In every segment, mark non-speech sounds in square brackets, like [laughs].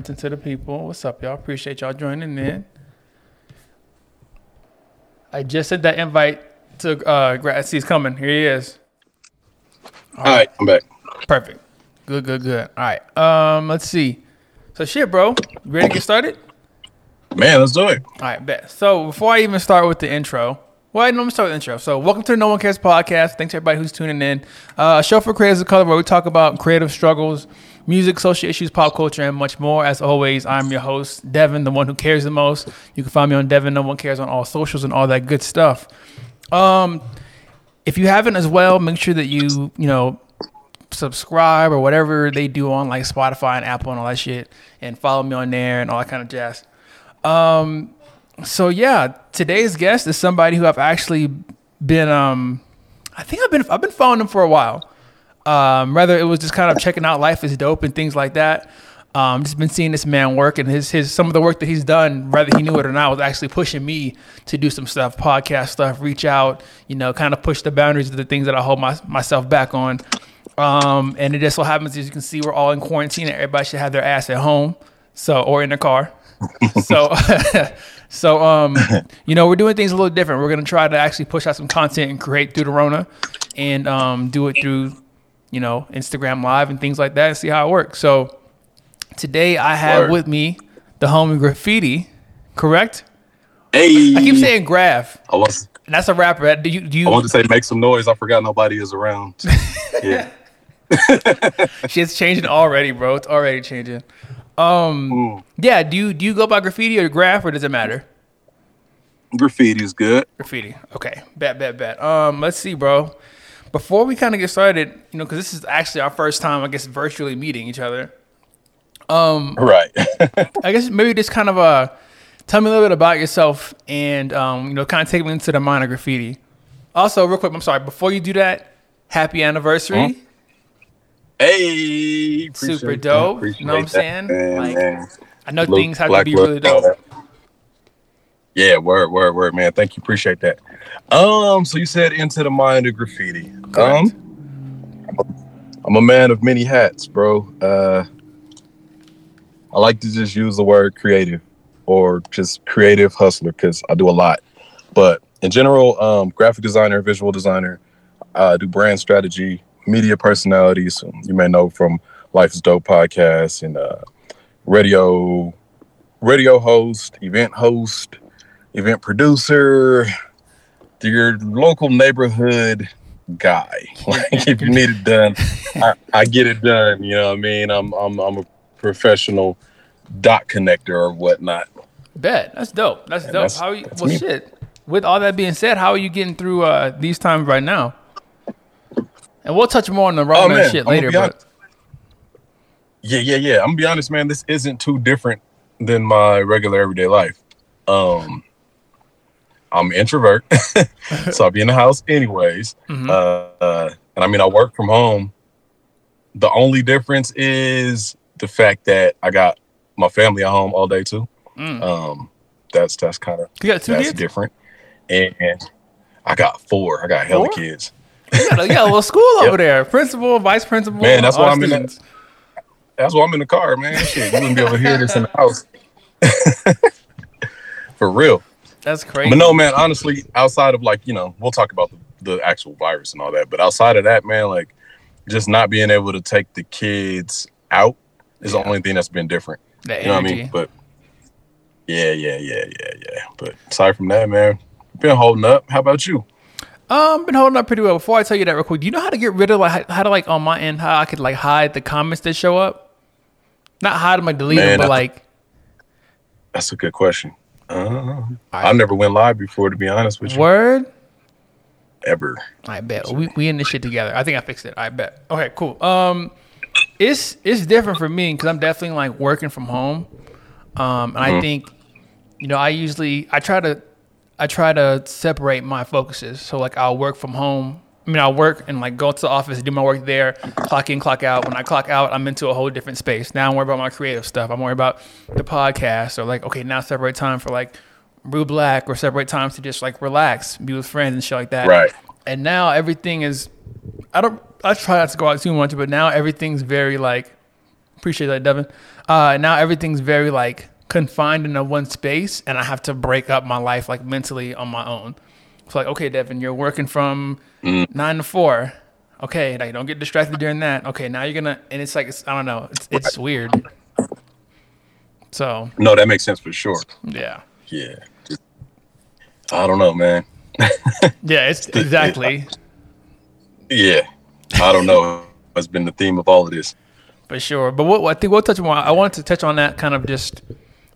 to the friends and to the people. What's up, y'all? Appreciate y'all joining in. I just sent that invite to uh Grass. He's coming. Here he is. All right, I'm back. Perfect. Good, good, good. All right. Um, let's see. So shit, bro. You ready to get started? Man, let's do it. All right, bet. So before I even start with the intro, well, let me start with the intro. So welcome to the No One Cares podcast. Thanks to everybody who's tuning in. Uh, a show for creators of color where we talk about creative struggles, music, social issues, pop culture, and much more. As always, I'm your host, Devin, the one who cares the most. You can find me on Devin No One Cares on all socials and all that good stuff. Um, if you haven't as well, make sure that you you know subscribe or whatever they do on like Spotify and Apple and all that shit, and follow me on there and all that kind of jazz. Um, so yeah, today's guest is somebody who I've actually been um I think I've been I've been following him for a while. Um, rather it was just kind of checking out life is dope and things like that. Um, just been seeing this man work and his his some of the work that he's done, whether he knew it or not, was actually pushing me to do some stuff, podcast stuff, reach out, you know, kind of push the boundaries of the things that I hold my, myself back on. Um, and it just so happens, as you can see, we're all in quarantine and everybody should have their ass at home, so or in their car. [laughs] so, [laughs] so um, you know, we're doing things a little different. We're gonna try to actually push out some content and create through the Rona, and um, do it through, you know, Instagram Live and things like that, and see how it works. So, today I have Word. with me the homie Graffiti, correct? Hey, I keep saying Graph. I was that's a rapper. Do you do I you? wanted to say make some noise. I forgot nobody is around. [laughs] yeah. [laughs] Shit's changing already, bro. It's already changing. Um, Ooh, yeah. Do you do you go by Graffiti or Graph, or does it matter? graffiti is good. Graffiti. Okay. Bet, bet, bet. Um, let's see, bro. Before we kind of get started, you know, because this is actually our first time, I guess, virtually meeting each other. Um, Right. [laughs] I guess maybe just kind of uh, tell me a little bit about yourself, and um, you know, kind of take me into the mind of graffiti. Also, real quick, I'm sorry. Before you do that, happy anniversary. hey, appreciate Super that, dope. appreciate You know what I'm saying? man, Like, man. I know things have to be really all dope. Yeah, word, word, word, man. Thank you, appreciate that. Um, so you said into the mind of graffiti. Correct. Um, I'm a man of many hats, bro. Uh, I like to just use the word creative or just creative hustler because I do a lot. But in general, um, graphic designer, visual designer, I do brand strategy, media personalities. You may know from Life is Dope podcast and uh, radio, radio host, event host, event producer, your local neighborhood guy. [laughs] Like if you need it done, I, I get it done. You know what I mean? I'm I'm I'm a professional dot connector or whatnot. Bet that's dope. That's dope. that's- how you? Well, me. shit. With all that being said, how are you getting through uh, these times right now? And we'll touch more on the Rona Oh, man, shit later. But. Yeah, yeah, yeah. I'm gonna be honest, man. This isn't too different than my regular everyday life. Um, I'm an introvert, [laughs] so I'll be in the house anyways. Mhm. Uh, uh, and I mean, I work from home. The only difference is the fact that I got my family at home all day too. Mm. Um, that's that's kind of you got two that's kids. different. And, and I got four. I got hella Four? kids. You got, a, you got a little school [laughs] Yep. over there. Principal, vice principal. Man, that's why I'm in the- That's why I'm in the car, man. Shit, you wouldn't be able to hear this in the house. [laughs] For real. That's crazy. But no, man, honestly, outside of like, you know, we'll talk about the, the actual virus and all that. But outside of that, man, like just not being able to take the kids out is Yeah. the only thing that's been different. You know what I mean? But yeah, yeah, yeah, yeah, yeah. But aside from that, man, been holding up. How about you? Um, been holding up pretty well. Before I tell you that real quick, do you know how to get rid of like how, to like on my end how I could like hide the comments that show up? Not hide them, like delete them, but I- like That's a good question. Uh, I never went live before, to be honest with you. word. Ever. I bet we we in this shit together. I think I fixed it. I bet. Okay, cool. Um, it's it's different for me because I'm definitely like working from home. Um, and I think, you know, I usually I try to I try to separate my focuses. So like I'll work from home. I mean, I'll work and like go to the office, do my work there, clock in, clock out. When I clock out, I'm into a whole different space. Now I'm worried about my creative stuff. I'm worried about the podcast or like, okay, now separate time for like brew black or separate times to just like relax, be with friends and shit like that. Right. And now everything is I don't I try not to go out too much, but now everything's very like Appreciate that, Devin. Uh, now everything's very like confined in a one space, and I have to break up my life like mentally on my own. Like, okay, Devin, you're working from mm. nine to four. Okay, like don't get distracted during that. Okay, now you're gonna, and it's like it's, I don't know, it's it's weird. So No, that makes sense for sure. yeah, Yeah. Just- I don't know, man. [laughs] yeah, it's exactly Yeah. I don't know. That's been the theme of all of this. for sure. But what, what I think we'll touch on. I wanted to touch on that kind of just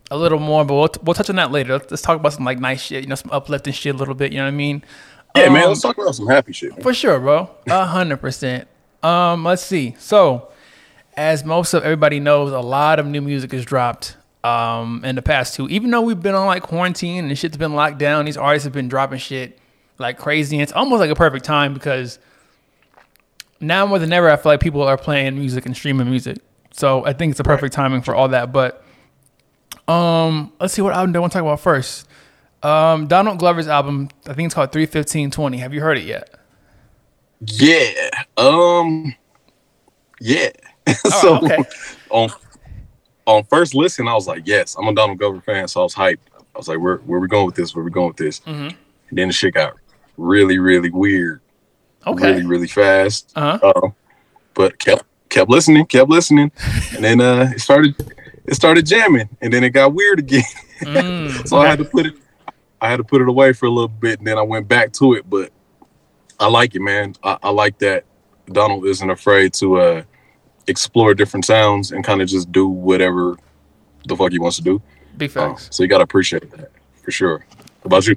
a little more, but we'll we'll touch on that later. Let's, let's talk about some like nice shit, you know, some uplifting shit a little bit. You know what I mean? Yeah, man. Um, Let's talk about some happy shit. man. For sure, bro. A hundred percent. Um, let's see. So, as most of everybody knows, a lot of new music is dropped um in the past two. Even though we've been on like quarantine and shit's been locked down, these artists have been dropping shit like crazy. And it's almost like a perfect time because now more than ever, I feel like people are playing music and streaming music. So I think it's a perfect timing for all that. But um, let's see what album do I want to talk about first. Um, Donald Glover's album, I think it's called 31520. Have you heard it yet? Yeah. Um. Yeah. [laughs] so Oh, okay. on on first listen, I was like, yes, I'm a Donald Glover fan, so I was hyped. I was like, where where we going with this? Where we going with this? Mm-hmm. And then the shit got really, really weird, Okay. really, really fast. Uh-huh. Um, but kept kept listening, kept listening, [laughs] and then uh, it started it started jamming, and then it got weird again. Mm, [laughs] so I had to put it I had to put it away for a little bit, and then I went back to it. But I like it, man. I, I like that Donald isn't afraid to uh, explore different sounds and kind of just do whatever the fuck he wants to do. Big Uh, facts. so you gotta appreciate that for sure. How about you?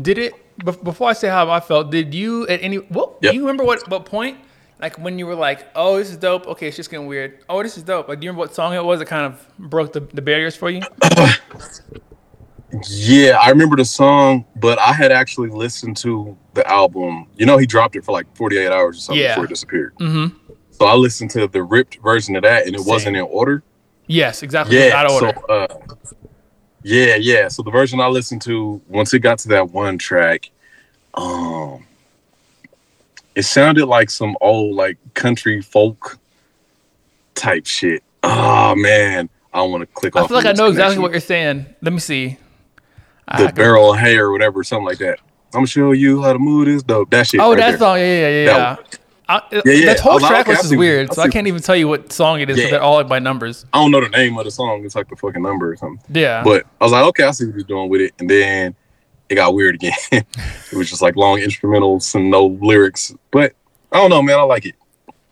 Did it before I say how I felt? Did you at any? What Yep. do you remember? What what point? Like when you were like, "Oh, this is dope." Okay, it's just getting weird. Oh, this is dope. Like, do you remember what song it was that kind of broke the, the barriers for you? [coughs] Yeah, I remember the song, but I had actually listened to the album. You know, he dropped it for like 48 hours or something Yeah. before it disappeared. Mm-hmm. So I listened to the ripped version of that, and it Same. wasn't in order. Yes, exactly. Yeah. Out of So, uh, yeah, yeah. So the version I listened to, once it got to that one track, um, it sounded like some old like country folk type shit. Oh man, I want to click off. I feel like I know exactly what you're saying. Let me see. the I- barrel of hay or whatever, something like that. I'm gonna show you how to move this dope. That shit. oh, right that there. song. Yeah, yeah, yeah, yeah. That I, uh, Yeah, yeah. That whole oh, was like, okay, is weird, so I can't even tell you what song it is. Yeah. they're all like by numbers. I don't know the name of the song. It's like the fucking number or something. Yeah. But I was like, okay, I see what he's doing with it. And then it got weird again. [laughs] it was just like long instrumentals and no lyrics. But I don't know, man. I like it.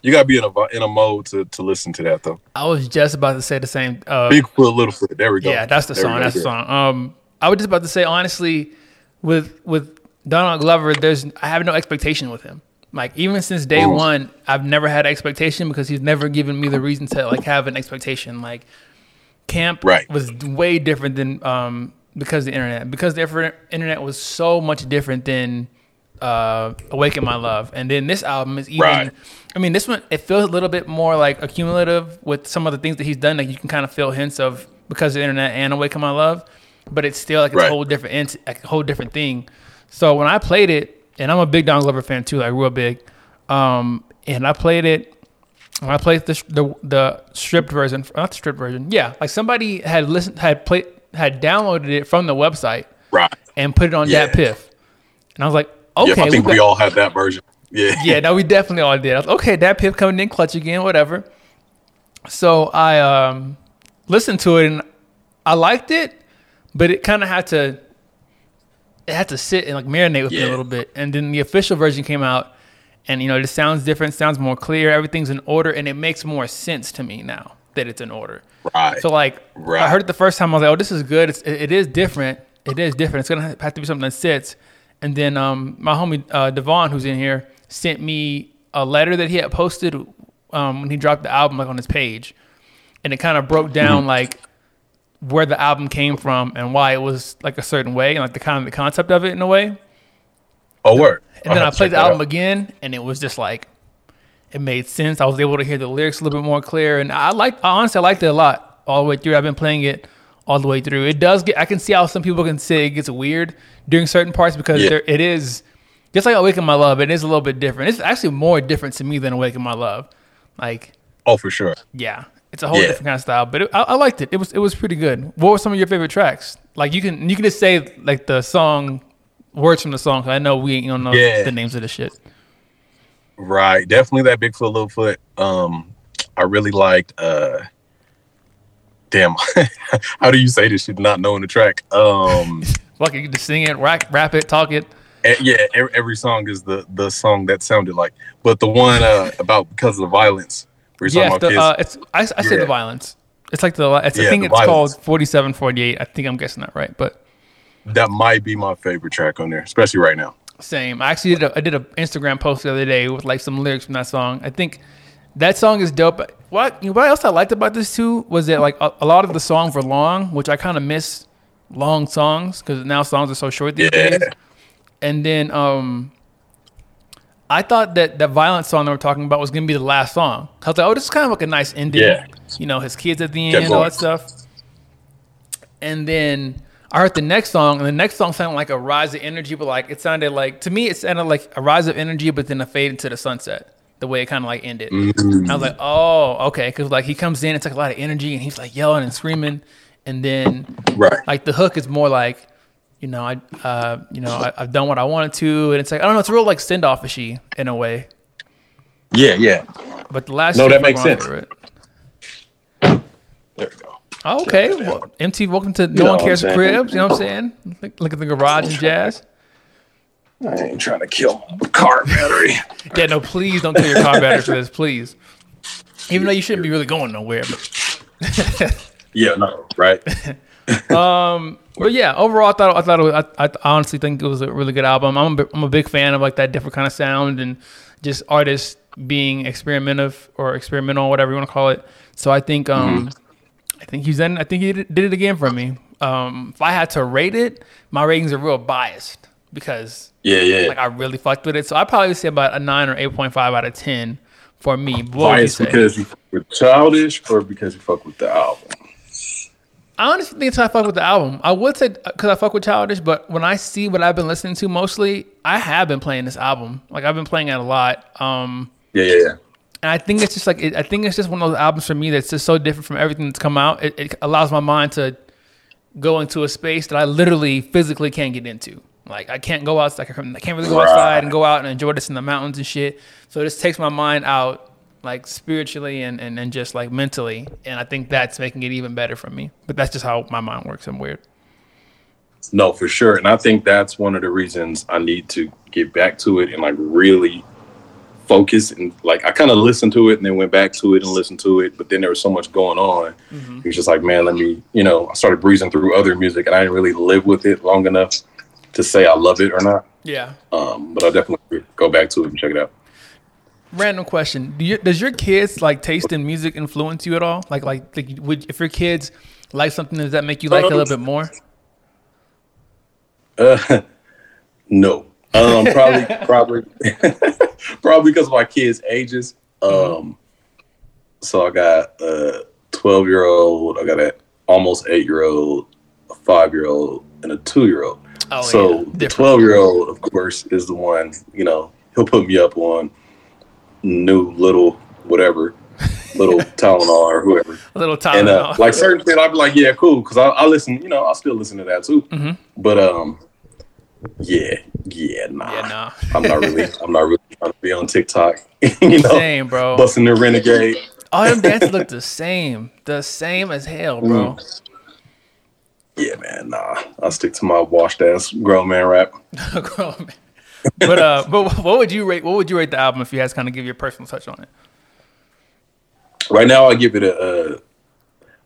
You gotta be in a in a mode to, to listen to that though. I was just about to say the same. Uh, Bigfoot, Littlefoot. There we go. Yeah, that's the There song. That's the song. Um, I was just about to say honestly, with with Donald Glover, there's I have no expectation with him. Like even since day Mm. one, I've never had expectation because he's never given me the reason to like have an expectation. Like Camp Right. was way different than um because the internet because the internet was so much different than uh Awaken My Love, and then this album is even. Right. I mean, this one it feels a little bit more like accumulative with some of the things that he's done. Like you can kind of feel hints of because of the internet and Awaken My Love, but it's still like it's a whole different like a whole different thing. So when I played it, and I'm a big Don Glover fan too, like real big, um, and I played it. When I played the the the stripped version, not the stripped version, yeah, like somebody had listened, had played, had downloaded it from the website Right. and put it on Yeah. that Piff, and I was like, okay, I think we we all have that version. Yeah. [laughs] yeah, no, we definitely all did. I was, okay, that Piff coming in clutch again, whatever. So I um listened to it and I liked it, but it kind of had to it had to sit and like marinate with me a little bit. And then the official version came out, and you know it sounds different, sounds more clear, everything's in order, and it makes more sense to me now that it's in order. Right. So like, I heard it the first time. I was like, "Oh, this is good. It's, it, it is different. It is different. It's gonna have to be something that sits." And then um, my homie uh, Devon, who's in here, sent me a letter that he had posted um, when he dropped the album, like on his page, and it kind of broke down Mm-hmm. like where the album came from and why it was like a certain way, and like the kind of the concept of it in a way. oh, word. And then I have played the album out. again, and it was just like it made sense. I was able to hear the lyrics a little bit more clear, and I like. Honestly, I liked it a lot all the way through. I've been playing it all the way through. It does get. I can see how some people can say it gets weird during certain parts because Yeah. there, it is just like Awaken My Love. It is a little bit different. It's actually more different to me than Awaken My Love. Like, Oh, for sure. yeah, It's a whole Yeah. different kind of style, but it, I, I liked it. It was it was pretty good. What were some of your favorite tracks? Like you can you can just say like the song words from the song. 'cause I know we ain't don't know Yeah. the names of the shit. Right. Definitely that Bigfoot Littlefoot. Um, I really liked uh damn [laughs] how do you say this shit not knowing the track? Um [laughs] Fuck you just sing it, rap, rap it, talk it. eh, yeah, every, every song is the the song that sounded like. But the one uh about because of the violence. Where you're Yes, talking the, about uh, it's I, I say Yeah. the violence. It's like the it's, I think it's violence. called forty seven forty eight. I think I'm guessing that right, but that might be my favorite track on there, especially right now. Same. I actually did a, I did an Instagram post the other day with like some lyrics from that song. I think that song is dope. What you know, what else I liked about this too was that like a, a lot of the songs were long, which I kind of miss long songs because now songs are so short these Yeah. days. And then um, I thought that that violent song that we're talking about was gonna be the last song. I was like, oh, this is kind of like a nice ending. Yeah. You know, his kids at the end, all that stuff. And then I heard the next song, and the next song sounded like a rise of energy, but like it sounded like to me, it sounded like a rise of energy, but then a fade into the sunset. The way it kind of like ended, Mm. I was like, "Oh, okay," because like he comes in, it's like a lot of energy, and he's like yelling and screaming, and then Right. like the hook is more like, you know, I, uh, you know, I, I've done what I wanted to, and it's like I don't know, it's real like standoffishy in a way. Yeah, yeah. But the last No, that makes sense. There we go. Oh, okay. Well, MT, welcome to No One Cares? Cribs. You know what I'm saying? Look, look at the garage and jazz. I ain't trying to kill my car battery. [laughs] Yeah, no, please don't kill your car battery for this, please. Even though you shouldn't be really going nowhere, [laughs] Yeah, no, right. [laughs] um, but yeah, overall, I thought I thought it was, I, I honestly think it was a really good album. I'm a, I'm a big fan of like that different kind of sound and just artists being experimental or experimental, whatever you want to call it. So I think um I think he's done. I think he did, it again for me. Um, if I had to rate it, my ratings are real biased because Yeah, yeah. like I really fucked with it. So I probably would say about a nine or eight point five out of ten for me. What would you Biased because you fuck with childish or because you fuck with the album? I honestly think it's how I fuck with the album. I would say because I fuck with Childish, but when I see what I've been listening to mostly, I have been playing this album. Like I've been playing it a lot. Um, Yeah, yeah, yeah. And I think it's just like it, I think it's just one of those albums for me that's just so different from everything that's come out. It, it allows my mind to go into a space that I literally physically can't get into. Like I can't go outside. I can't really go outside and go out and enjoy this in the mountains and shit. So it just takes my mind out, like spiritually and, and, and just like mentally. And I think that's making it even better for me. But that's just how my mind works. I'm weird. No, for sure. And I think that's one of the reasons I need to get back to it and like really focus and like I kind of listened to it and then went back to it and listened to it, but then there was so much going on. It was just like, man, let me, you know, I started breezing through other music and I didn't really live with it long enough to say I love it or not. Yeah. Um, but I'll definitely go back to it and check it out. Random question: Do you, Does your kids like taste in music influence you at all? Like, like, like would if your kids like something, does that make you like it a little bit more? [laughs] Uh, [laughs] no. Um, probably, [laughs] probably, [laughs] probably because of my kids' ages. Um, so I got a twelve-year-old, I got an almost eight-year-old, a five-year-old, and a two-year-old. Oh, so yeah. the twelve-year-old, of course, is the one. You know, he'll put me up on new little whatever, little [laughs] Tylenol or whoever. A little time. And uh, like certain things, I'd be like, yeah, cool, because I, I listen. You know, I still listen to that too. Mhm. But um, yeah, yeah, nah. yeah, nah. I'm not really. [laughs] I'm not really trying to be on TikTok. [laughs] you know, Same, bro. busting the renegade. All them dances look the same, the same as hell, bro. Yeah, man, nah. I'll stick to my washed ass grown man rap. [laughs] Grown man. but uh, but what would you rate? What would you rate the album if you had to kind of give your personal touch on it? Right now, I give it a. Uh,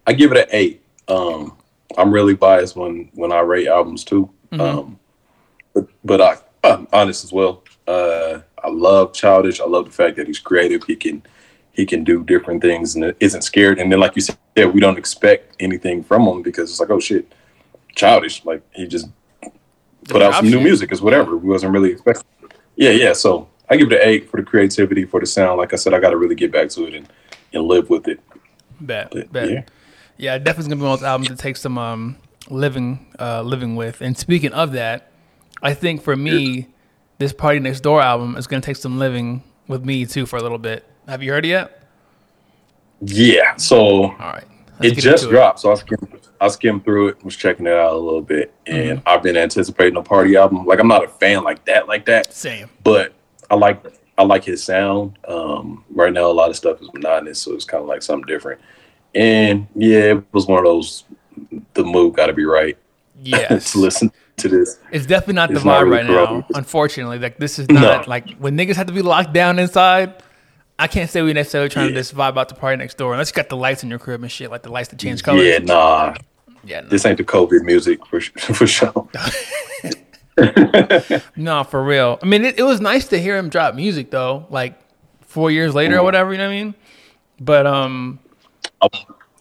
I give it an eight. Um, I'm really biased when when I rate albums too. Um, but but I, I'm honest as well. Uh, I love Childish. I love the fact that he's creative. He can he can do different things and isn't scared. And then, like you said, we don't expect anything from him because it's like, oh shit, Childish. Like he just put out some new music. It's whatever. We wasn't really expecting. Yeah, yeah. So I give it an eight for the creativity, for the sound. Like I said, I got to really get back to it and and live with it. Bet, But, bet. yeah. Yeah, it definitely gonna be one of those albums that takes some um, living, uh, living with. And speaking of that, I think for me, this Party Next Door album is gonna take some living with me too for a little bit. Have you heard it yet? Yeah, so All right. It just dropped, so I skimmed, I skimmed through it, was checking it out a little bit, and Mm-hmm. I've been anticipating a party album. Like I'm not a fan like that, like that, Same. but I like I like his sound. Um, right now, a lot of stuff is monotonous, so it's kind of like something different. And yeah, it was one of those. The mood got to be right [laughs] Yes. to listen to this. It's definitely not the It's not vibe really right now. Unfortunately, like this is not No. like when niggas have to be locked down inside. I can't say we necessarily trying to Yeah. just vibe out the party next door unless you got the lights in your crib and shit, like the lights that change colors. Yeah, nah, yeah no. this ain't the COVID music for [laughs] for sure. [laughs] No, for real. I mean, it, it was nice to hear him drop music though, like four years later Mm-hmm. or whatever. You know what I mean? But um, I,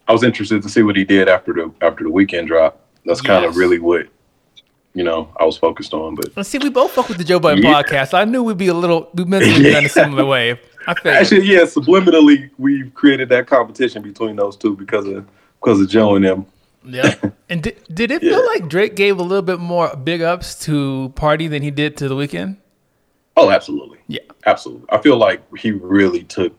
I was interested to see what he did after the after the Weeknd drop. That's kind of really what you know I was focused on. But let's see. We both fuck with the Joe Budden Yeah. podcast. I knew we'd be a little, we mentally be on a similar wave. I feel actually, yeah, subliminally we've created that competition between those two because of because of Joe and them. Yeah. [laughs] And did, did it Yeah. feel like Drake gave a little bit more big ups to Party than he did to the Weeknd? Oh, absolutely, Yeah. absolutely. I feel like he really took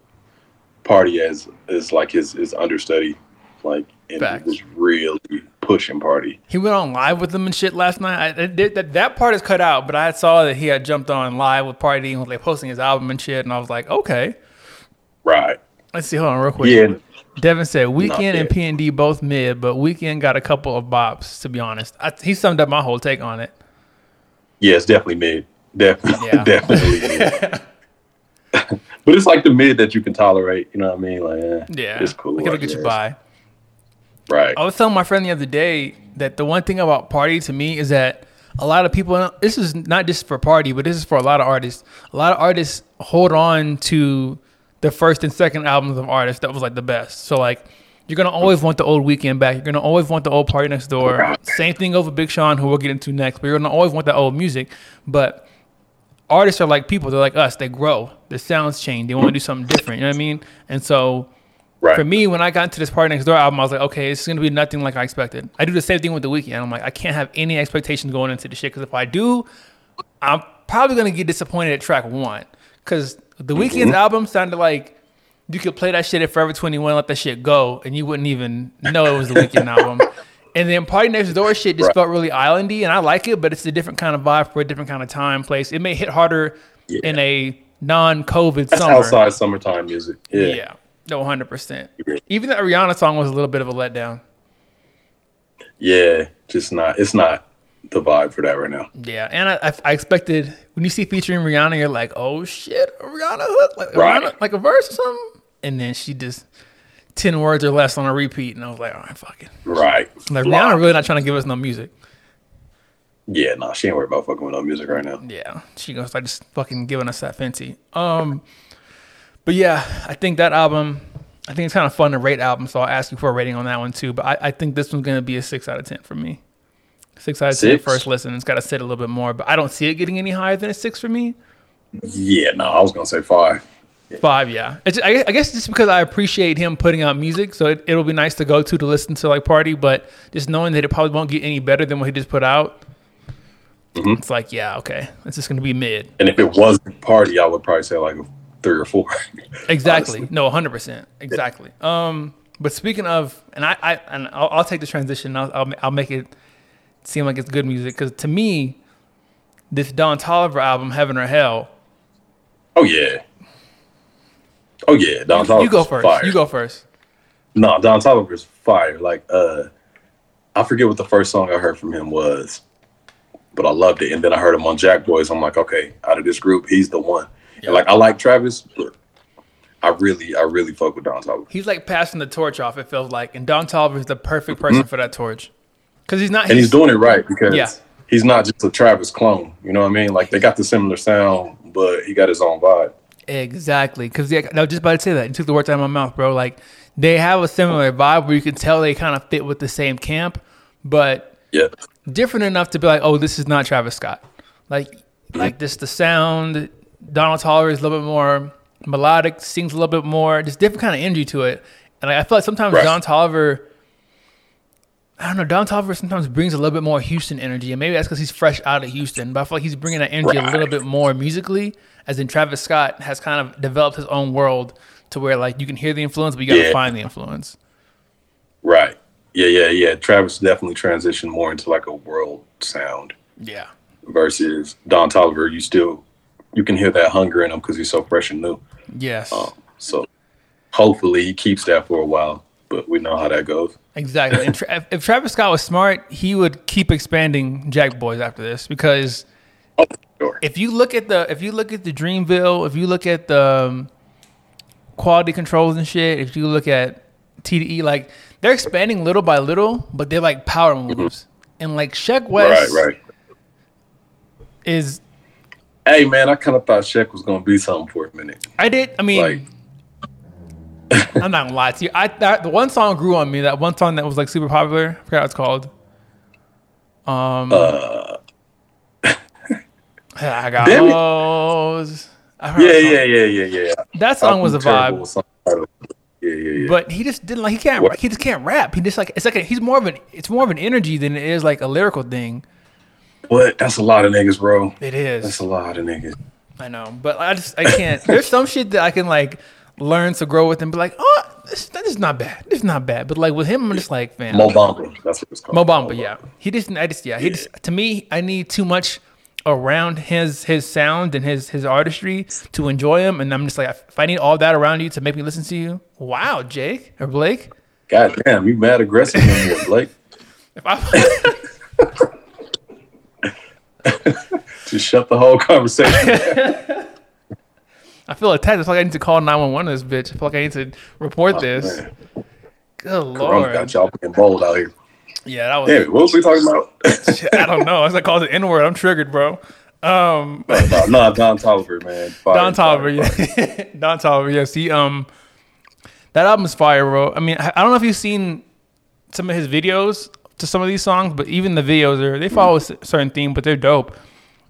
Party as as like his his understudy, like and Facts. was really pushing Party. He went on live with them and shit last night. I, did, that, that part is cut out, but I saw that he had jumped on live with Party and was like posting his album and shit. And I was like, okay. Right. Let's see. Hold on, real quick. Yeah. Devin said Weeknd and. P and D both mid, but Weeknd got a couple of bops. To be honest, I, he summed up my whole take on it. Yeah, it's definitely mid. Definitely, [laughs] Yeah. definitely mid. [laughs] but it's like the mid that you can tolerate. You know what I mean? Like, eh, Yeah, it's cool. Like, it'll get you by. Right. I was telling my friend the other day that the one thing about Party to me is that a lot of people. This is not just for Party, but this is for a lot of artists. A lot of artists hold on to the first and second albums of artists that was like the best. So like. You're gonna always want the old Weeknd back. You're gonna always want the old party next door. Same thing over Big Sean, who we'll get into next. But you're gonna always want that old music. But artists are like people. They're like us. They grow. The sounds change. They want to do something different. You know what I mean? And so right. for me, when I got into this Party Next Door album, I was like, okay, it's gonna be nothing like I expected. I do the same thing with the Weeknd. I'm like, I can't have any expectations going into the shit because if I do, I'm probably gonna get disappointed at track one. Because the mm-hmm. Weeknd's album sounded like you could play that shit at Forever 21, let that shit go, and you wouldn't even know it was the Weeknd [laughs] album. And then Party Next Door shit just Right. felt really islandy, and I like it, but it's a different kind of vibe for a different kind of time, place. It may hit harder Yeah. in a non-COVID That's summer. outside summertime music. Yeah. Yeah. No, 100%. Even the Rihanna song was a little bit of a letdown. Yeah. Just not. It's not the vibe for that right now. Yeah. And I, I, expected, when you see featuring Rihanna, you're like, oh shit, Rihanna hook? Like, Right. Rihanna, like a verse or something? And then she just, 10 words or less on a repeat. And I was like, all right, fuck it. Right. Like, Flop. Rihanna really not trying to give us no music. Yeah. Nah. She ain't worried about fucking with no music right now. Yeah. She gonna start just fucking giving us that Fenty. Um, but yeah, I think that album, I think it's kind of fun to rate albums. So I'll ask you for a rating on that one too. But I, I think this one's going to be a six out of 10 for me. Six out of ten Six? first listen. It's got to sit a little bit more, but I don't see it getting any higher than a six for me. Yeah. No. I was gonna say five. Five, yeah. It's, I, I guess just because I appreciate him putting out music, so it, it'll be nice to go to to listen to like party. But just knowing that it probably won't get any better than what he just put out, Mhm. it's like, yeah, okay, it's just gonna be mid. And if it wasn't party, I would probably say like a three or four. [laughs] Exactly. Honestly. No, hundred percent. Exactly. Um, but speaking of, and I, I and I'll, I'll take the transition. I'll, I'll, I'll make it seem like it's good music because to me, this Don Toliver album, Heaven or Hell. Oh yeah. Oh yeah. Don You, you go first. Fire. You go first. No, Don Toliver's fire. Like, uh, I forget what the first song I heard from him was, but I loved it. And then I heard him on Jack Boys. I'm like, okay, out of this group, he's the one. Yeah. Like, I like Travis, but I really, I really fuck with Don Toliver. He's like passing the torch off. It feels like, and Don Toliver is the perfect person for that torch because he's not. Mm-hmm. And he's doing it right because Yeah. he's not just a Travis clone. You know what I mean? Like, they got the similar sound, but he got his own vibe. Exactly, because yeah, I was just about to say that. You took the words out of my mouth, bro. Like they have a similar vibe where you can tell they kind of fit with the same camp, but Yeah. different enough to be like, oh, this is not Travis Scott. Like, like this, the sound. Donald Toliver is a little bit more melodic, sings a little bit more, just different kind of energy to it. And like, I feel like sometimes Right. Don Toliver, I don't know, Don Toliver sometimes brings a little bit more Houston energy, and maybe that's because he's fresh out of Houston. But I feel like he's bringing that energy a little bit more musically, as in Travis Scott has kind of developed his own world to where like you can hear the influence, but you gotta Yeah. find the influence. Right. Yeah, yeah, yeah. Travis definitely transitioned more into like a world sound Yeah. versus Don Toliver. You still you can hear that hunger in him because he's so fresh and new. Yes. Um, so hopefully he keeps that for a while. But we know how that goes. Exactly. And tra- if, Travis Scott was smart, he would keep expanding Jack Boys after this because Oh, sure. if you look at the if you look at the Dreamville, if you look at the um, quality controls and shit, if you look at TDE, like they're expanding little by little, but they're like power moves. And like Sheck West Mm-hmm. Right, right. is Hey man, I kind of thought Shaq was gonna be something for a minute. I did. I mean, Like, [laughs] I'm not gonna lie to you. I that, the one song grew on me. That one song that was like super popular. I forgot what it's called. Um, uh, [laughs] I got those. I heard yeah, yeah, yeah, yeah, yeah. That song was a vibe. Yeah, yeah, yeah. but he just didn't like. He can't. What? He just can't rap. He just like it's like a, he's more of an. It's more of an energy than it is like a lyrical thing. What? That's a lot of niggas, bro. It is. That's a lot of niggas. I know, but I just I can't. There's some shit that I can like learn to grow with and be like, oh, this, this is not bad. This is not bad. But like with him, I'm just like, man, Mo Bamba. That's what it's called. Mo Bamba, yeah. He just, I just, yeah. He just, to me, I need too much around his his sound and his his artistry to enjoy him. And I'm just like, if I need all that around you to make me listen to you, wow, Jake or Blake. God damn, you mad aggressive here, Blake. [laughs] If I, [laughs] Just shut the whole conversation. [laughs] I feel attacked. I feel like I need to call 911 this bitch. I feel like I need to report this. Oh, Man, Good Corona lord. got y'all being bold out here. Yeah, that was. Anyway, what was we talking about? [laughs] I don't know. As I called it N word, I'm triggered, bro. Um, [laughs] no, no, Don Toliver, man. Fire, Don Toliver, fire. yeah. Don Toliver, yes. He um, that album's fire, bro. I mean, I don't know if you've seen some of his videos to some of these songs, but even the videos are they follow a certain theme, but they're dope.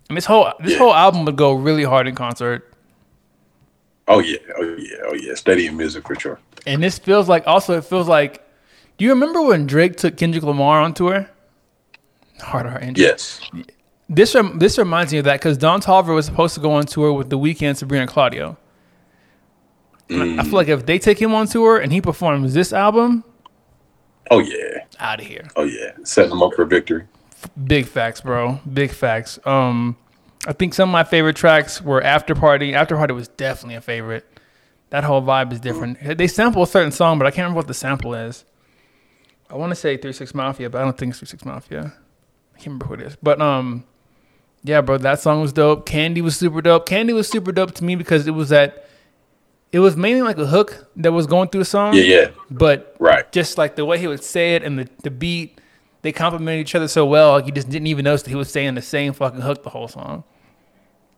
And this whole this Yeah. whole album would go really hard in concert. Oh yeah, oh yeah, oh yeah. Steady in music for sure. And this feels like also it feels like. Do you remember when Drake took Kendrick Lamar on tour? Hard Heart. Yes. This rem- this reminds me of that because Don Toliver was supposed to go on tour with The Weeknd, Sabrina Claudio. I- I feel like if they take him on tour and he performs this album, Oh yeah. out of here. Oh yeah. Setting them up for victory. Big facts, bro. Big facts. Um, I think some of my favorite tracks were After Party. After Party was definitely a favorite. That whole vibe is different. They sample a certain song, but I can't remember what the sample is. I want to say Three Six Mafia, but I don't think it's Three Six Mafia. I can't remember who it is. But um, yeah, bro, that song was dope. Candy was super dope. Candy was super dope to me because it was that. It was mainly like a hook that was going through the song. Yeah, yeah. But Right. just like the way he would say it and the, the beat, they complemented each other so well. Like you just didn't even notice that he was saying the same fucking hook the whole song.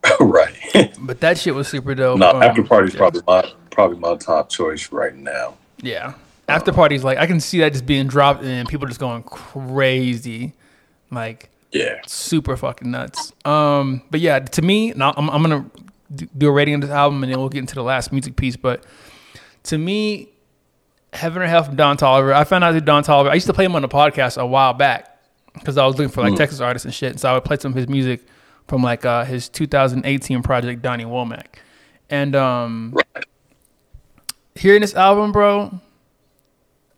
[laughs] right. [laughs] But that shit was super dope. no, Um, after party's yeah. probably my probably my top choice right now. yeah. After parties, like I can see that just being dropped and people just going crazy, like Yeah. super fucking nuts. Um, but yeah, to me, now I'm, I'm gonna do a rating of this album and then we'll get into the last music piece. But to me, Heaven or Hell from Don Toliver. I found out that Don Toliver. I used to play him on the podcast a while back because I was looking for like Texas artists and shit. So I would play some of his music from like uh, his 2018 project Donny Womack, and um, Right. hearing this album, bro.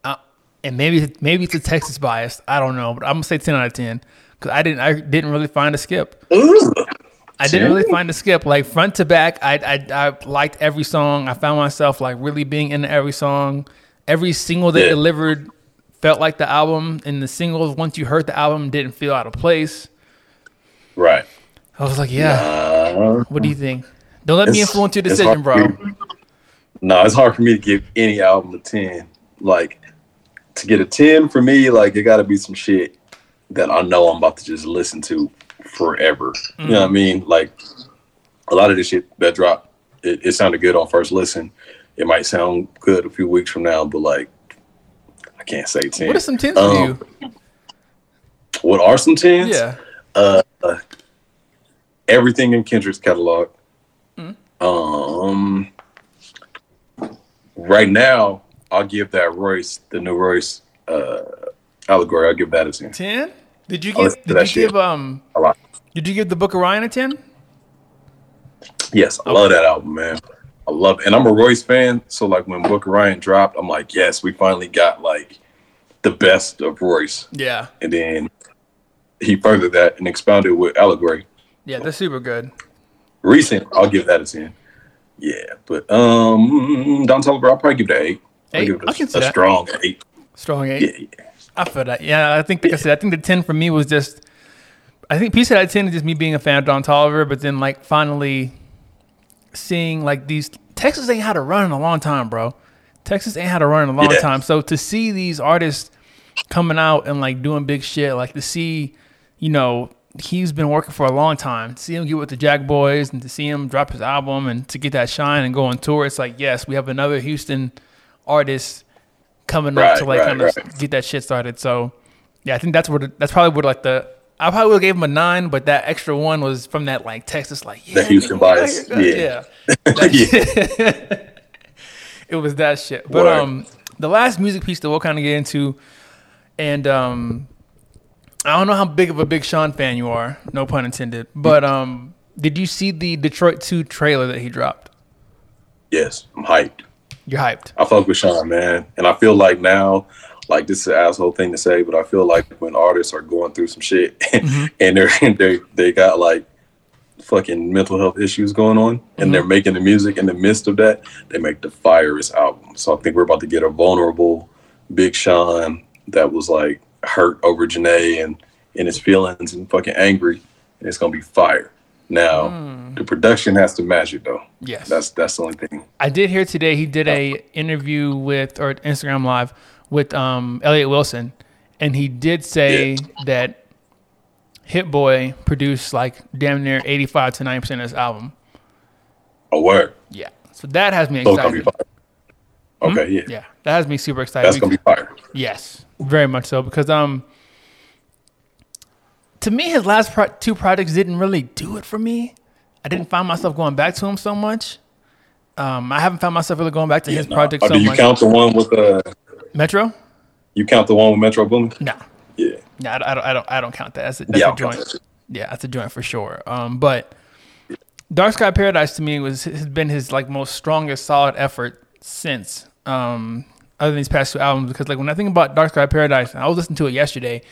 Uh, and maybe maybe it's a Texas bias. I don't know, but I'm gonna say 10 out of 10 because I didn't I didn't really find a skip. Ooh. I didn't really find a skip. Like front to back, I, I I liked every song. I found myself like really being into every song. Every single they Yeah. delivered felt like the album, and the singles once you heard the album didn't feel out of place. Right. I was like, yeah. Uh, What do you think? Don't let me influence your decision, bro. no, it's hard for me to give any album a ten. Like to get a ten for me, like it got to be some shit that I know I'm about to just listen to forever. You know what I Mm. mean? Like a lot of this shit that dropped, it, it sounded good on first listen. It might sound good a few weeks from now, but like I can't say ten. What are some tens for Um, you? What are some tens? Yeah. everything in Kendrick's catalog. Mm. Um, right now, I'll give that Royce, the new Royce uh, allegory. I'll give that a ten. Ten? Did you give did you shit. give um A lot. did you give the Book of Ryan a ten? Yes, I love that album, man. I love it. And I'm a Royce fan, so like when Book of Ryan dropped, I'm like, yes, we finally got like the best of Royce. Yeah, And then he furthered that and expounded with Allegory. yeah, they're super good. Recent, I'll give that a ten. Yeah, but um, Don Toliver, I'll probably give it an eight. I'll Eight? give it I can a, see a that. strong eight. Strong eight. Yeah, yeah. I feel that. Yeah, I think like I said, I think the ten for me was just. I think piece of that ten is just me being a fan of Don Toliver, but then like finally seeing like these Texas ain't had a run in a long time, bro. Texas ain't had a run in a long Yeah. time. So to see these artists coming out and like doing big shit, like to see, you know, he's been working for a long time. To see him get with the Jack Boys and to see him drop his album and to get that shine and go on tour, it's like yes, we have another Houston artist coming up to like right, kind of right. get that shit started. So yeah, I think that's where the, that's probably where like the I probably would have gave him a nine, but that extra one was from that like Texas like yeah, The Houston bias, yeah, yeah. [laughs] [laughs] it was that shit. But Word. um, the last music piece that we'll kind of get into, and um, I don't know how big of a Big Sean fan you are, no pun intended. But um, did you see the Detroit Two trailer that he dropped? Yes, I'm hyped. You're hyped. I fuck with Sean, man. And I feel like now, like this is an asshole thing to say, but I feel like when artists are going through some shit [laughs] mm-hmm. and they're they they got like fucking mental health issues going on and mm-hmm. they're making the music in the midst of that, they make the firest album. So I think we're about to get a vulnerable Big Sean that was like hurt over Jhené and in his feelings and fucking angry, and it's gonna be fire. Now the production has to match it though. Yes. That's that's the only thing. I did hear today he did a interview with or Instagram live with um, Elliott Wilson, and he did say that Hit Boy produced like damn near eighty five to ninety percent of this album. A word. Yeah, so that has me So it's gonna be excited. Okay, yeah. Yeah, that has me super excited. That's gonna be fire. Yes, very much so because um, to me his last pro- two projects didn't really do it for me. I didn't find myself going back to him so much. Um, I haven't found myself really going back to his Nah. project Oh, so do you much. count the one with uh Metro? you count the one with Metro Boomin? No, Yeah. no, I don't, I don't, I don't, I don't count that. That's a, that's Yeah, a joint. that. Yeah, that's a joint for sure. Um, but Dark Sky Paradise to me was has been his like most strongest solid effort since. Um, other than these past two albums, because like when I think about Dark Sky Paradise, and I was listening to it yesterday.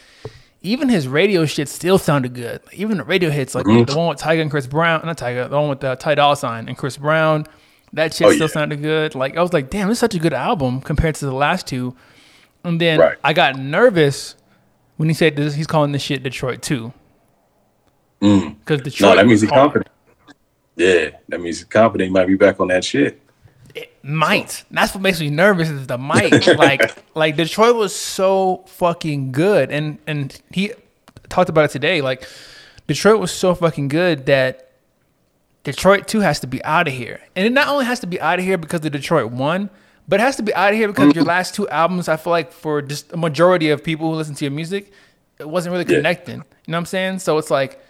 Even his radio shit still sounded good. Like, even the radio hits, like Mm-hmm. the one with Tyga and Chris Brown, not Tyga, the one with uh, Ty Dolla Sign and Chris Brown, that shit Oh, still yeah. sounded good. Like I was like, damn, this is such a good album compared to the last two. And then Right. I got nervous when he said this, he's calling this shit Detroit too. Because Detroit. Mm. No, that means he's confident. Yeah, that means he's confident. He might be back on that shit. It might. That's what makes me nervous is the might. [laughs] like like Detroit was so fucking good. And and he talked about it today. Like Detroit was so fucking good that Detroit too has to be out of here. And it not only has to be out of here because the Detroit won, but it has to be out of here because your mm-hmm. last two albums, I feel like for just a majority of people who listen to your music, it wasn't really Yeah. connecting. You know what I'm saying? So it's like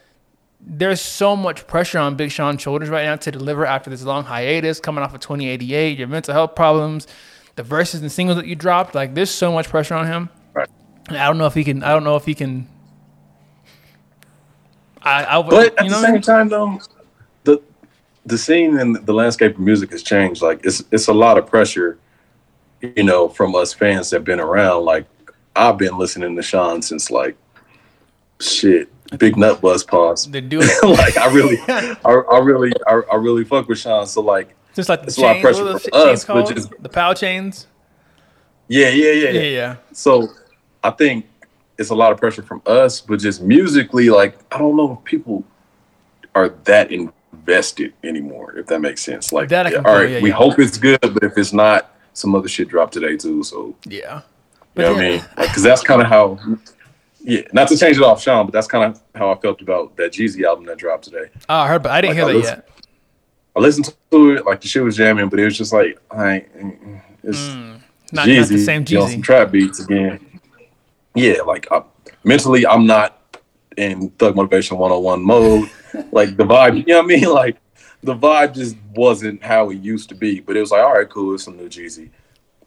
there's so much pressure on Big Sean's shoulders right now to deliver after this long hiatus, coming off of 2088, your mental health problems, the verses and singles that you dropped. Like, there's so much pressure on him. Right. I don't know if he can. I don't know if he can. I, I would, But at you the know, same time, though, the the scene and the landscape of music has changed. Like it's it's a lot of pressure, you know, from us fans that have been around. Like I've been listening to Sean since like shit, Big Nut Buzz pause. they're doing [laughs] like I really, [laughs] I, I really, I, I really fuck with Sean. So like, just like the It's a lot of chains. pressure What are for chains us, but called? just- the power chains. yeah, yeah, yeah, Yeah, yeah. So I think it's a lot of pressure from us, but just musically, like I don't know if people are that invested anymore. If that makes sense. Like, That all right, yeah, we yeah. hope it's good, but if it's not, some other shit dropped today too. So Yeah. you know what I mean? Because that's kind of how. Yeah, not to change it off, Sean, but that's kind of how I felt about that Jeezy album that dropped today. Oh, I heard, but I didn't Like, hear I that listen- yet. I listened to it, like the shit was jamming, but it was just like, I it's Mm, Not, Jeezy, not the same you know, some trap beats again. Yeah, like I, mentally, I'm not in Thug Motivation 101 mode. [laughs] like the vibe, you know what I mean? Like the vibe just wasn't how it used to be. But it was like, all right, cool, it's some new Jeezy.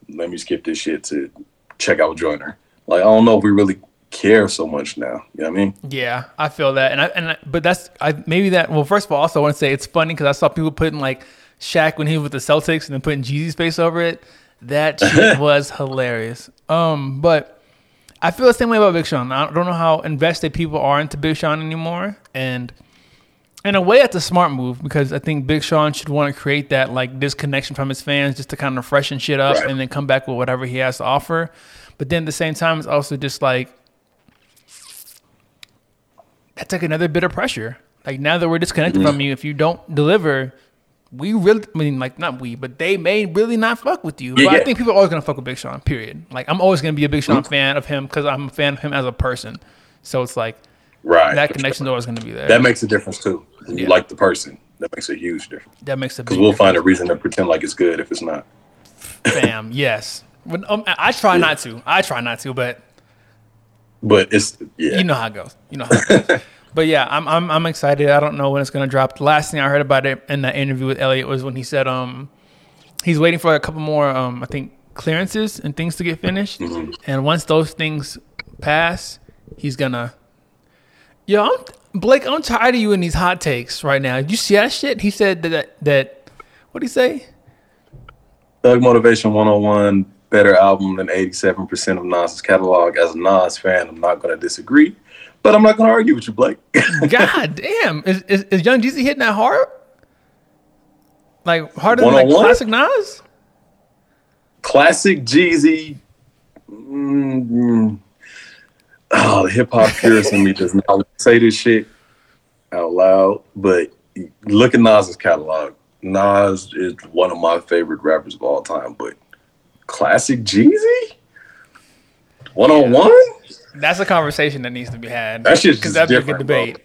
Let me skip this shit to check out Joyner. Like I don't know if we really care so much now. You know what I mean? Yeah, I feel that, and I and I, but that's I maybe that. Well, first of all, also I want to say it's funny because I saw people putting like Shaq when he was with the Celtics and then putting Jeezy's face over it. That [laughs] shit was hilarious. Um, but I feel the same way about Big Sean. I don't know how invested people are into Big Sean anymore, and in a way, that's a smart move because I think Big Sean should want to create that like disconnection from his fans just to kind of freshen shit up Right. and then come back with whatever he has to offer. But then at the same time, it's also just like that's like another bit of pressure. Like now that we're disconnected Mm-hmm. from you, if you don't deliver, we really, I mean, like not we, but they may really not fuck with you. Yeah, but I think people are always gonna fuck with Big Sean. Period. Like I'm always gonna be a Big Mm-hmm. Sean fan of him because I'm a fan of him as a person. So it's like Right. that connection's always gonna be there. That makes a difference too. Yeah. You like the person. That makes a huge difference. that makes a big Because we'll difference. find a reason to pretend like it's good if it's not. Bam. yes. When, um, I try not to. I try not to, but But it's yeah. you know how it goes. You know how it goes. [laughs] but yeah, I'm, I'm I'm excited. I don't know when it's gonna drop. The last thing I heard about it in that interview with Elliott was when he said um he's waiting for a couple more um I think clearances and things to get finished, Mm-hmm. and once those things pass, he's gonna. Yo, I'm, Blake, I'm tired of you and these hot takes right now. Did you see that shit? He said that that, that what would he say? Thug Motivation 101, better album than 87% of Nas's catalog. As a Nas fan, I'm not going to disagree, but I'm not going to argue with you, Blake. [laughs] God damn, is, is is Young Jeezy hitting that hard? Like harder than like classic Nas? Classic Jeezy. Mm, oh, the hip hop purist in me does not say this shit out loud, but look at Nas's catalog. Nas is one of my favorite rappers of all time, but classic Jeezy? 101? That's a conversation that needs to be had. That shit's just that'd be a good different, bro. debate.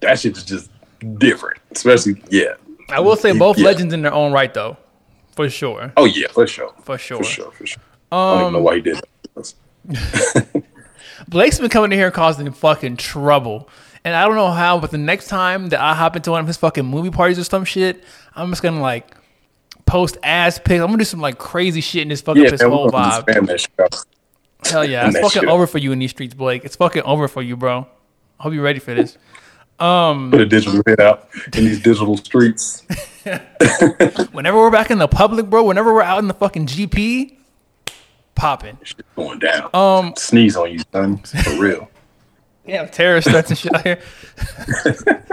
That shit is just different. Especially, yeah. I will say both Yeah. legends in their own right, though, for sure, Oh, yeah, for sure. for sure. For sure, for sure. I don't even know Um, why he did that. [laughs] Blake's been coming in here causing fucking trouble, and I don't know how. But the next time that I hop into one of his fucking movie parties or some shit, I'm just gonna like post ass pics. I'm gonna do some like crazy shit and just fuck Yeah, man, whole vibe. spam that shit out. Hell yeah, it's fucking shit. over for you in these streets, Blake. It's fucking over for you, bro. I hope you're ready for this. Put a digital hit out in these digital streets. [laughs] Whenever we're back in the public, bro. Whenever we're out in the fucking GP, popping. Going down. Um, Sneeze on you, son. For real. [laughs] Yeah, terrorist threats and shit out here.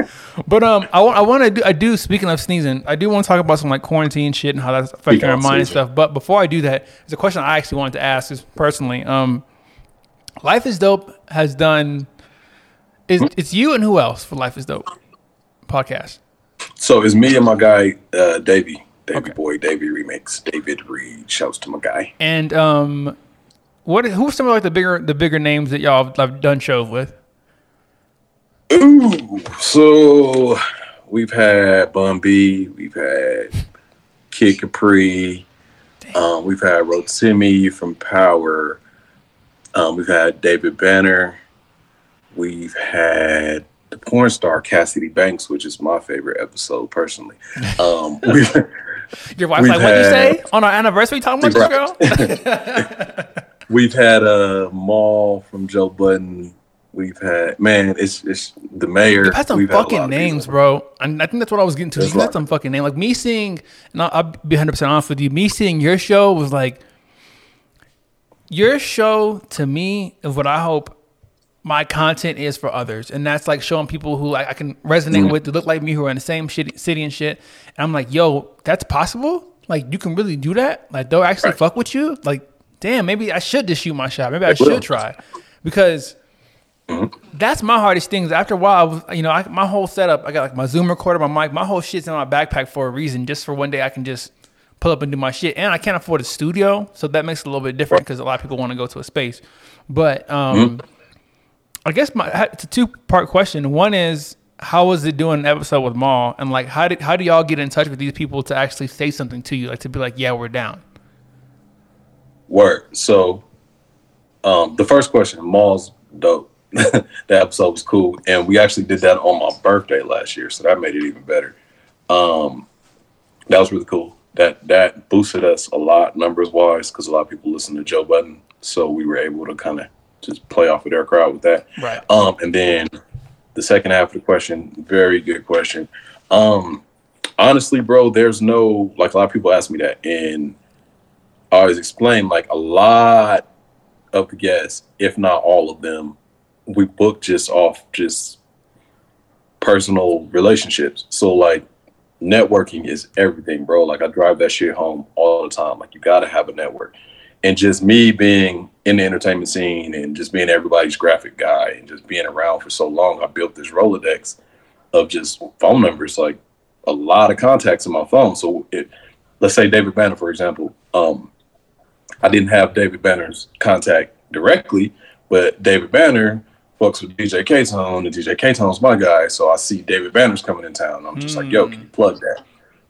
[laughs] but um, I want I want to do I do. Speaking of sneezing, I do want to talk about some like quarantine shit and how that's affecting our mind and stuff. But before I do that, there's a question I actually wanted to ask is personally. Um, Life is Dope has done. Is it's you and who else for Life is Dope podcast? So it's me and my guy, uh, Davey. Davey Okay. Boy, Davey Remix. David Reed. Shouts to my guy. And um, what who's some of like the bigger the bigger names that y'all have, have done shows with? Ooh. So we've had Bun B. We've had Kid Capri. Um, we've had Rotimi from Power. Um, we've had David Banner. We've had the porn star Cassidy Banks, which is my favorite episode personally. [laughs] Um, we've, Your wife's like, what'd you say on our anniversary? Talking about this girl? [laughs] [laughs] we've had a uh, Mal from Joe Budden. We've had man, it's it's the mayor. You've had some had fucking of names, bro. And I think that's what I was getting to. There's You had some fucking name. Like me seeing, and I'll, I'll be 100% honest with you, me seeing your show was like, your show to me is what I hope my content is for others. And that's like showing people who like I can resonate Mm. with, that look like me, who are in the same shit, city and shit. And I'm like, yo, that's possible? Like, you can really do that? Like, they'll actually Right. fuck with you? Like, damn, maybe I should just shoot my shot. Maybe I should try. Because that's my hardest things. After a while, I was, you know, I, my whole setup, I got like my Zoom recorder, my mic, my whole shit's in my backpack for a reason, just for one day I can just pull up and do my shit. And I can't afford a studio, so that makes it a little bit different because a lot of people want to go to a space. But um, I guess my it's a two part question. One is how was it doing an episode with Mal, and like how did how do y'all get in touch with these people to actually say something to you, like to be like, yeah, we're down. Word. So, um, the first question, Mal's dope. [laughs] that episode was cool, and we actually did that on my birthday last year, so that made it even better. Um, that was really cool. That that boosted us a lot numbers wise because a lot of people listen to Joe Budden, so we were able to kind of just play off of their crowd with that. Right. Um, and then the second half of the question, very good question. Um, honestly, bro, there's no like a lot of people ask me that, and I always explain like a lot of the guests, if not all of them, we book just off just personal relationships. So like networking is everything, bro. Like I drive that shit home all the time. Like you gotta have a network. And just me being in the entertainment scene and just being everybody's graphic guy and just being around for so long, I built this Rolodex of just phone numbers, like a lot of contacts in my phone. So it, let's say David Banner, for example. Um, I didn't have David Banner's contact directly, but David Banner fucks with DJ K Tone, and DJ K Tone's my guy. So I see David Banner's coming in town. I'm just mm. like, yo, can you plug that?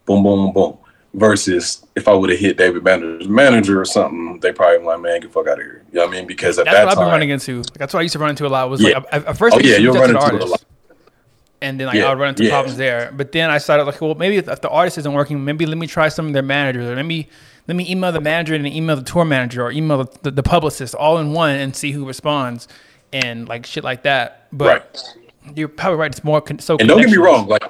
Boom, boom, boom. Versus if I would have hit David Banner's manager or something, they probably like, man, get fuck out of here. You know what I mean? Because at that's that what time, I've been running into. That's what I used to run into a lot. Was yeah. like at first, oh, yeah, you're running into a lot and then like yeah, I would run into yeah. problems there. But then I started like, well, maybe if the artist isn't working, maybe let me try some of their managers, or maybe let me email the manager and email the tour manager, or email the, the, the publicist all in one and see who responds, and like shit like that. But right. you're probably right. It's more con- so. And don't get me wrong, like,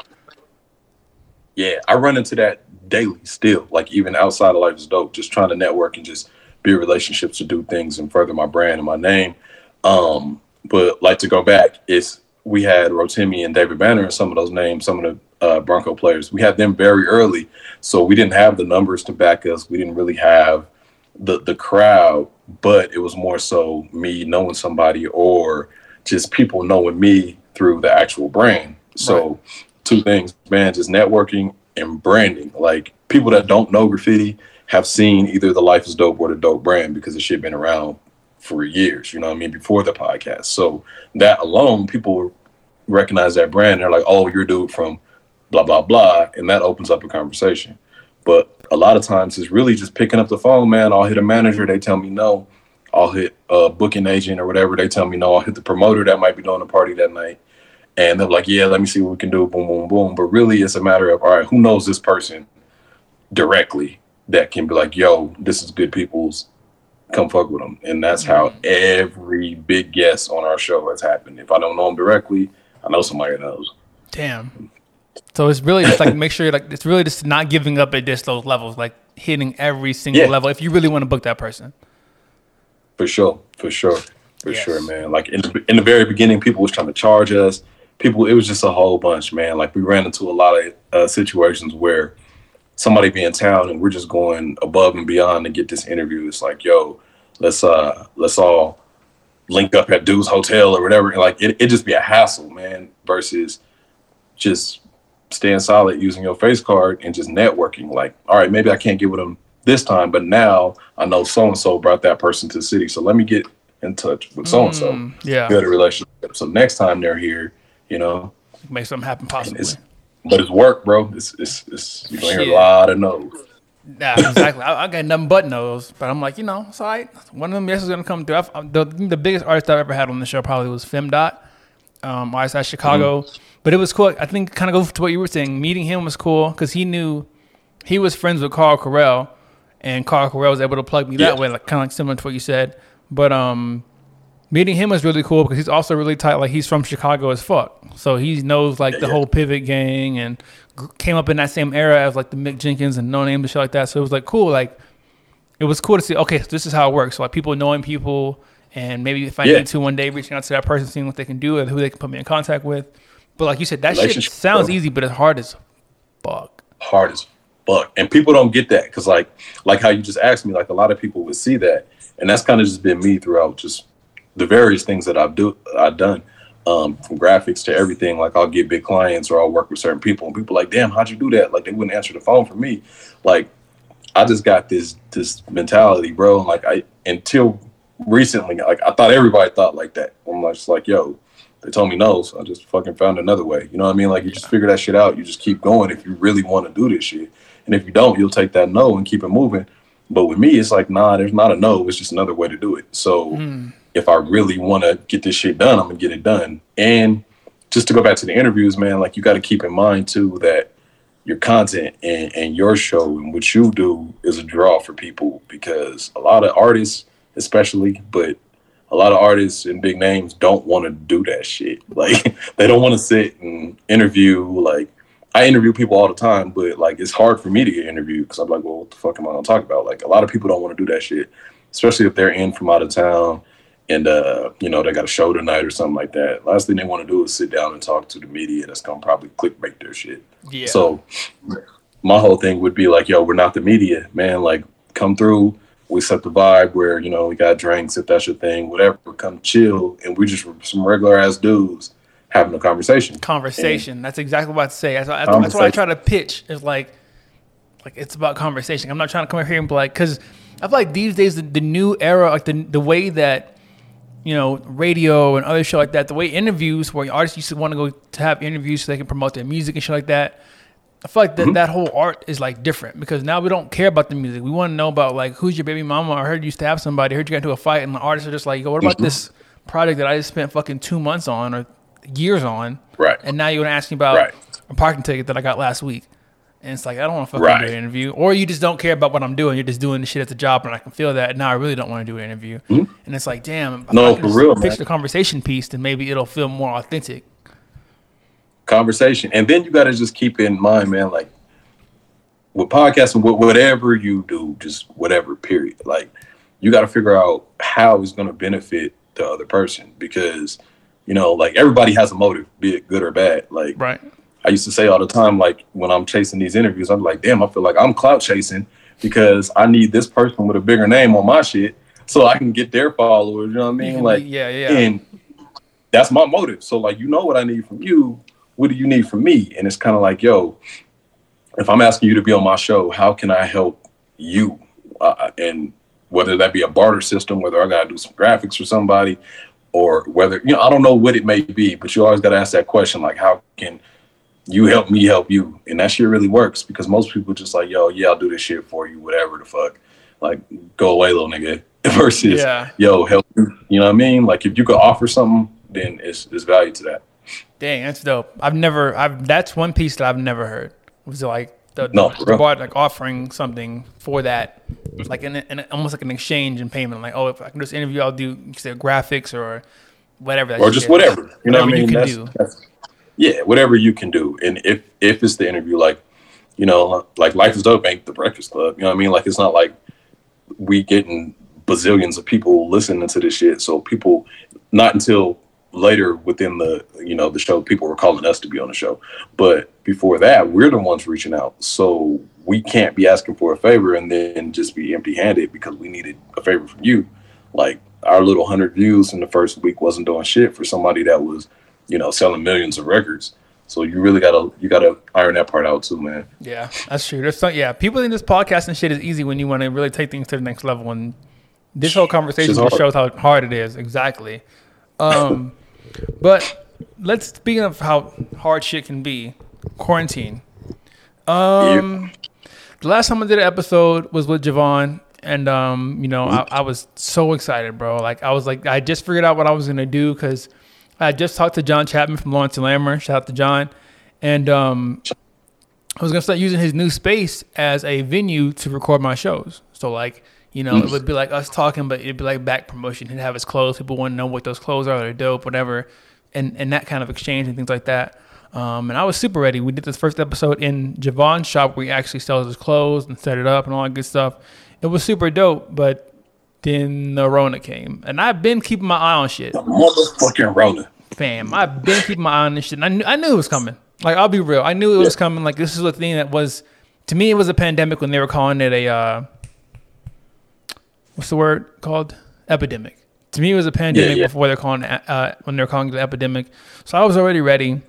yeah, I run into that daily still. Like even outside of life is dope, just trying to network and just build relationships to do things and further my brand and my name. Um, but like to go back, it's we had Rotimi and David Banner and some of those names, some of the uh, Bronco players. We had them very early, so we didn't have the numbers to back us. We didn't really have the the crowd, but it was more so me knowing somebody or just people knowing me through the actual brand. So right. two things, man, just networking and branding. Like people that don't know graffiti have seen either the Life is Dope or the Dope brand because the shit been around for years, you know what I mean, before the podcast. So that alone, people recognize that brand. They're like, oh, you're dude from blah, blah, blah. And that opens up a conversation. But a lot of times it's really just picking up the phone, man. I'll hit a manager, they tell me no. I'll hit a booking agent or whatever, they tell me no. I'll hit the promoter that might be doing a party that night. And they're like, yeah, let me see what we can do. Boom, boom, boom. But really, it's a matter of, all right, who knows this person directly that can be like, yo, this is good people's come fuck with them. And that's how mm-hmm. every big guest on our show has happened. If I don't know them directly, I know somebody knows. Damn. So it's really just like make sure like it's really just not giving up at just those levels, like hitting every single yeah. level if you really want to book that person. For sure, for sure, for yes. sure, man. Like in the, in the very beginning, people was trying to charge us. People, it was just a whole bunch, man. Like we ran into a lot of uh, situations where somebody be in town and we're just going above and beyond to get this interview. It's like, yo, let's uh let's all link up at Dude's Hotel or whatever. And like it it just be a hassle, man, versus just staying solid using your face card and just networking. Like, all right, maybe I can't get with them this time, but now I know so and so brought that person to the city. So let me get in touch with so and so. Yeah. Build a relationship. So next time they're here, you know. Make something happen possibly but it's work, bro. It's it's, it's you're gonna hear a lot of no's. Yeah, exactly. I, I, got nothing but no's, but I'm like, you know, it's all right. One of them yes is gonna come through. I, the, the biggest artist I've ever had on the show probably was Femdot, um, artist at Chicago. Mm-hmm. But it was cool. I think kind of go to what you were saying. Meeting him was cool because he knew he was friends with Carl Corell, and Carl Corell was able to plug me that way, like kind of like similar to what you said. But um, meeting him was really cool because he's also really tight. Like he's from Chicago as fuck, so he knows like the yeah. whole Pivot Gang and came up in that same era as like the Mick Jenkins and Noname and shit like that. So it was like cool. Like it was cool to see. Okay, so this is how it works. So like people knowing people, and maybe if I yeah. need to one day, reaching out to that person, seeing what they can do and who they can put me in contact with. But like you said, that shit sounds easy, but it's hard as fuck. Hard as fuck, and people don't get that because like like how you just asked me, like a lot of people would see that, and that's kind of just been me throughout just the various things that I've do I've done, um, from graphics to everything. Like I'll get big clients or I'll work with certain people, and people like, damn, how'd you do that? Like they wouldn't answer the phone for me. Like I just got this this mentality, bro. Like I until recently, like I thought everybody thought like that. I'm just like, yo, they told me no, so I just fucking found another way. You know what I mean? Like you just figure that shit out. You just keep going if you really want to do this shit. And if you don't, you'll take that no and keep it moving. But with me, it's like, nah, there's not a no. It's just another way to do it. So mm if I really want to get this shit done, I'm gonna get it done. And just to go back to the interviews, man, like you got to keep in mind too that your content and, and your show and what you do is a draw for people because a lot of artists, especially, but a lot of artists and big names don't want to do that shit. [laughs] Like they don't want to sit and interview like I interview people all the time, but like it's hard for me to get interviewed because I'm like, well, what the fuck am I gonna talk about? Like a lot of people don't want to do that shit, especially if they're in from out of town and uh, you know they got a show tonight or something like that. Last thing they want to do is sit down and talk to the media that's gonna probably clickbait their shit. Yeah. So my whole thing would be like, yo, we're not the media, man. Like, come through. We set the vibe where you know we got drinks if that's your thing, whatever. Come chill, and we just some regular ass dudes having a conversation. conversation. That's exactly what I say. That's, that's, that's what I try to pitch. Is like, like it's about conversation. I'm not trying to come here and be like, because I feel like these days the, the new era, like the the way that you know radio and other shit like that, the way interviews where artists used to want to go to have interviews so they can promote their music and shit like that. I feel like that, Mm-hmm. that whole art is like different because now we don't care about the music. We want to know about like who's your baby mama. I heard you used to have somebody. I heard you got into a fight, and the artists are just like, yo, what Mm-hmm. about this project that I just spent fucking two months on or years on? Right. And now you're gonna ask me about Right. a parking ticket that I got last week. And it's like I don't want to fucking Right. do an interview, or you just don't care about what I'm doing. You're just doing the shit at the job, and I can feel that. Now I really don't want to do an interview, and it's like, damn. Mm-hmm. No, I for real, Pitch man. the conversation piece, then maybe it'll feel more authentic. Conversation. And then you got to just keep in mind, man, like with podcasting, wh- whatever you do, just whatever, period. Like you got to figure out how it's going to benefit the other person because, you know, like everybody has a motive, be it good or bad. Like Right. I used to say all the time, like when I'm chasing these interviews, I'm like, damn, I feel like I'm clout chasing because I need this person with a bigger name on my shit so I can get their followers. You know what I mean? Like, yeah, yeah. and that's my motive. So like, you know what I need from you. What do you need from me? And it's kind of like, yo, if I'm asking you to be on my show, how can I help you? Uh, and whether that be a barter system, whether I got to do some graphics for somebody, or whether you know, I don't know what it may be, but you always got to ask that question, like, how can you help me help you? And that shit really works because most people just like, yo, yeah, I'll do this shit for you, whatever the fuck. Like, go away, little nigga. [laughs] Versus, Yeah. yo, help you. You know what I mean? Like, if you could offer something, then it's, it's value to that. Dang, that's dope. I've never. I've that's one piece that I've never heard. Was like the, No, the, the bar like offering something for that, like in, in almost like an exchange in payment. Like, oh, if I can just interview, I'll do said graphics or whatever. That or just is. whatever. You know Whatever what I you mean? can That's, do. that's yeah, whatever you can do. And if if it's the interview, like you know, like Life is Dope ain't the Breakfast Club. You know what I mean? Like it's not like we getting bazillions of people listening to this shit. So people, not until later within the you know the show, people were calling us to be on the show. But before that, we're the ones reaching out. So we can't be asking for a favor and then just be empty handed because we needed a favor from you. Like our little hundred views in the first week wasn't doing shit for somebody that was, you know, selling millions of records. So you really gotta you gotta iron that part out too, man. Yeah, that's true. There's some, yeah, people think this podcast and shit is easy when you want to really take things to the next level. And this whole conversation just shows how hard it is. Exactly. Um, [laughs] but let's speaking of how hard shit can be, quarantine. Um, the last time I did an episode was with Javon, and um, you know, I, I was so excited, bro. Like I was like, I just figured out what I was gonna do because I just talked to John Chapman from Lawrence and Lammer. Shout out to John, and um, I was gonna start using his new space as a venue to record my shows. So like, you know, it would be like us talking, but it'd be like back promotion. He'd have his clothes. People want to know what those clothes are. They're dope, whatever, and and that kind of exchange and things like that. Um, and I was super ready. We did this first episode in Javon's shop where he actually sells his clothes and set it up and all that good stuff. It was super dope, but then the Rona came, and I've been keeping my eye on shit Motherfucking Rona. fam. I've been keeping my eye on this shit. And I knew, I knew it was coming. Like I'll be real. I knew it was coming. Like this is a thing that was to me it was a pandemic when they were calling it a uh, what's the word called epidemic. To me it was a pandemic yeah. before they're calling it uh, when they're calling it an epidemic. So I was already ready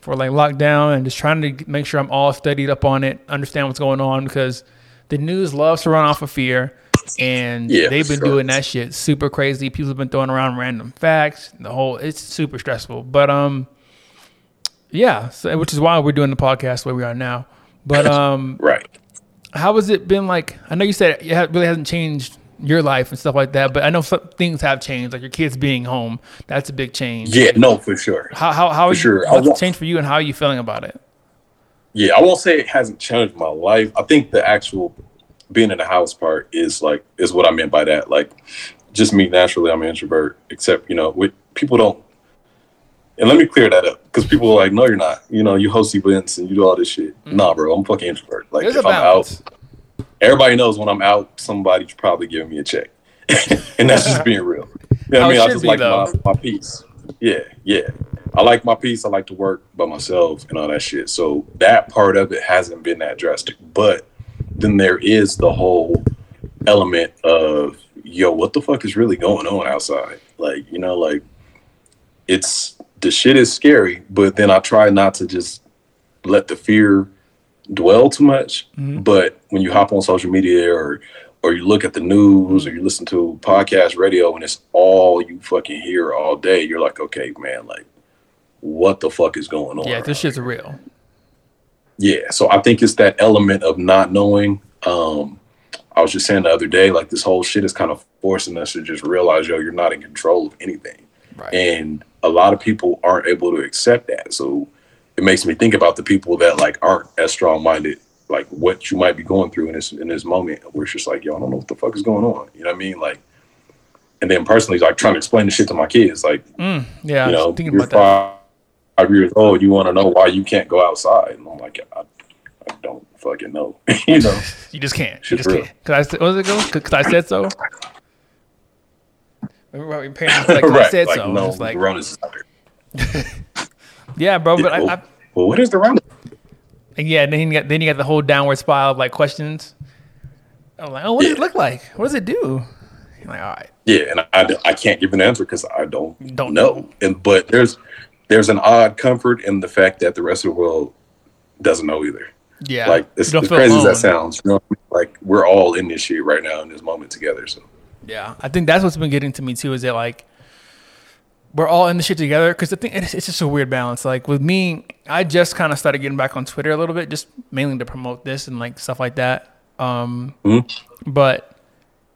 for like lockdown and just trying to make sure I'm all studied up on it, understand what's going on because the news loves to run off of fear. And Yeah, they've been sure. doing that shit super crazy. People have been throwing around random facts. The whole it's super stressful. But um, yeah, so, which is why we're doing the podcast where we are now. But [laughs] um, Right. how has it been like? I know you said it really hasn't changed your life and stuff like that, but I know some things have changed, like your kids being home. That's a big change. Yeah, no, for sure. How how how are sure. What's changed for you, and how are you feeling about it? Yeah, I won't say it hasn't changed my life. I think the actual being in the house part is like is what I meant by that. Like, just me naturally, I'm an introvert. Except you know, with people don't. And let me clear that up because people are like, no, you're not. You know, you host events and you do all this shit. Mm. Nah, bro, I'm fucking introvert. Like. There's if I'm out, everybody knows when I'm out, somebody's probably giving me a check, [laughs] and that's just being real. You know what I mean? I just be, like though. my, my peace. Yeah, yeah. I like my peace. I like to work by myself and all that shit. So that part of it hasn't been that drastic. But then there is the whole element of yo, what the fuck is really going on outside? Like, you know, like it's the shit is scary, but then I try not to just let the fear dwell too much. But when you hop on social media or or you look at the news or you listen to podcast radio and it's all you fucking hear all day, you're like, okay, man, like what the fuck is going on? Yeah, this shit's real. yeah, so I think it's that element of not knowing. Um, I was just saying the other day, like this whole shit is kind of forcing us to just realize, yo, you're not in control of anything, Right. and a lot of people aren't able to accept that. So it makes me think about the people that like aren't as strong minded, like what you might be going through in this in this moment, where it's just like, yo, I don't know what the fuck is going on. You know what I mean? Like, and then personally, like trying to explain the shit to my kids, like, mm, yeah, you know, thinking you're about that. five, five years old, you want to know why you can't go outside. And I'm like, I, I don't fucking know. [laughs] you know? [laughs] You just can't. You just real. can't. Cause I was it go? Cause I said so. [laughs] Remember your parents like, 'cause I said like, so. no, like, is out there. Yeah, bro. But I, well, I, well, what is the Rona? and yeah, then you got then you got the whole downward spiral of like questions. I'm like, oh, what does it look like? What does it do? You're like, all right, Yeah, and I, I can't give an answer because I don't, Don't know. know. And but there's there's an odd comfort in the fact that the rest of the world doesn't know either. yeah. Like as, as crazy as alone. that sounds, you know, like we're all in this shit right now in this moment together. So Yeah, I think that's what's been getting to me too. Is that like we're all in the shit together? Because the thing, it's, it's just a weird balance. Like with me, I just kind of started getting back on Twitter a little bit, just mainly to promote this and like stuff like that. Um, Mhm. but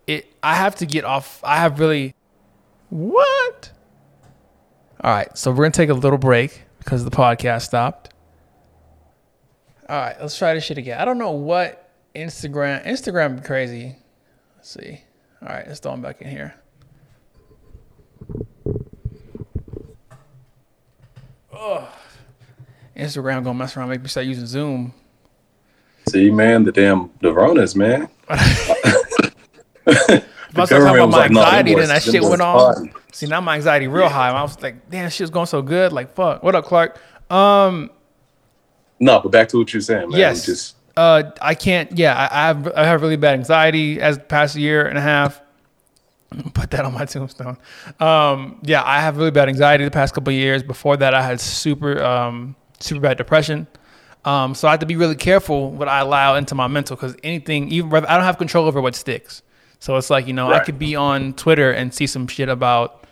it, I have to get off. I have really what? All right, so we're gonna take a little break because the podcast stopped. All right, let's try this shit again. I don't know what Instagram. Instagram crazy. Let's see. All right, let's throw them back in here. Oh, Instagram gonna mess around, make me start using Zoom. see, man, the damn the Ronas, man. If I talking about my like, no, anxiety, then that shit went on. See, now my anxiety real high. I was like, damn, shit's going so good. Like, fuck. What up, Clark? Um, No, but back to what you're saying, man. yes. Just uh, I can't. Yeah, I, I have I have really bad anxiety as the past year and a half. [laughs] Put that on my tombstone. Um, yeah, I have really bad anxiety the past couple of years. Before that, I had super um, super bad depression. Um, so I have to be really careful what I allow into my mental because anything, even I don't have control over what sticks. So it's like you know I could be on Twitter and see some shit about.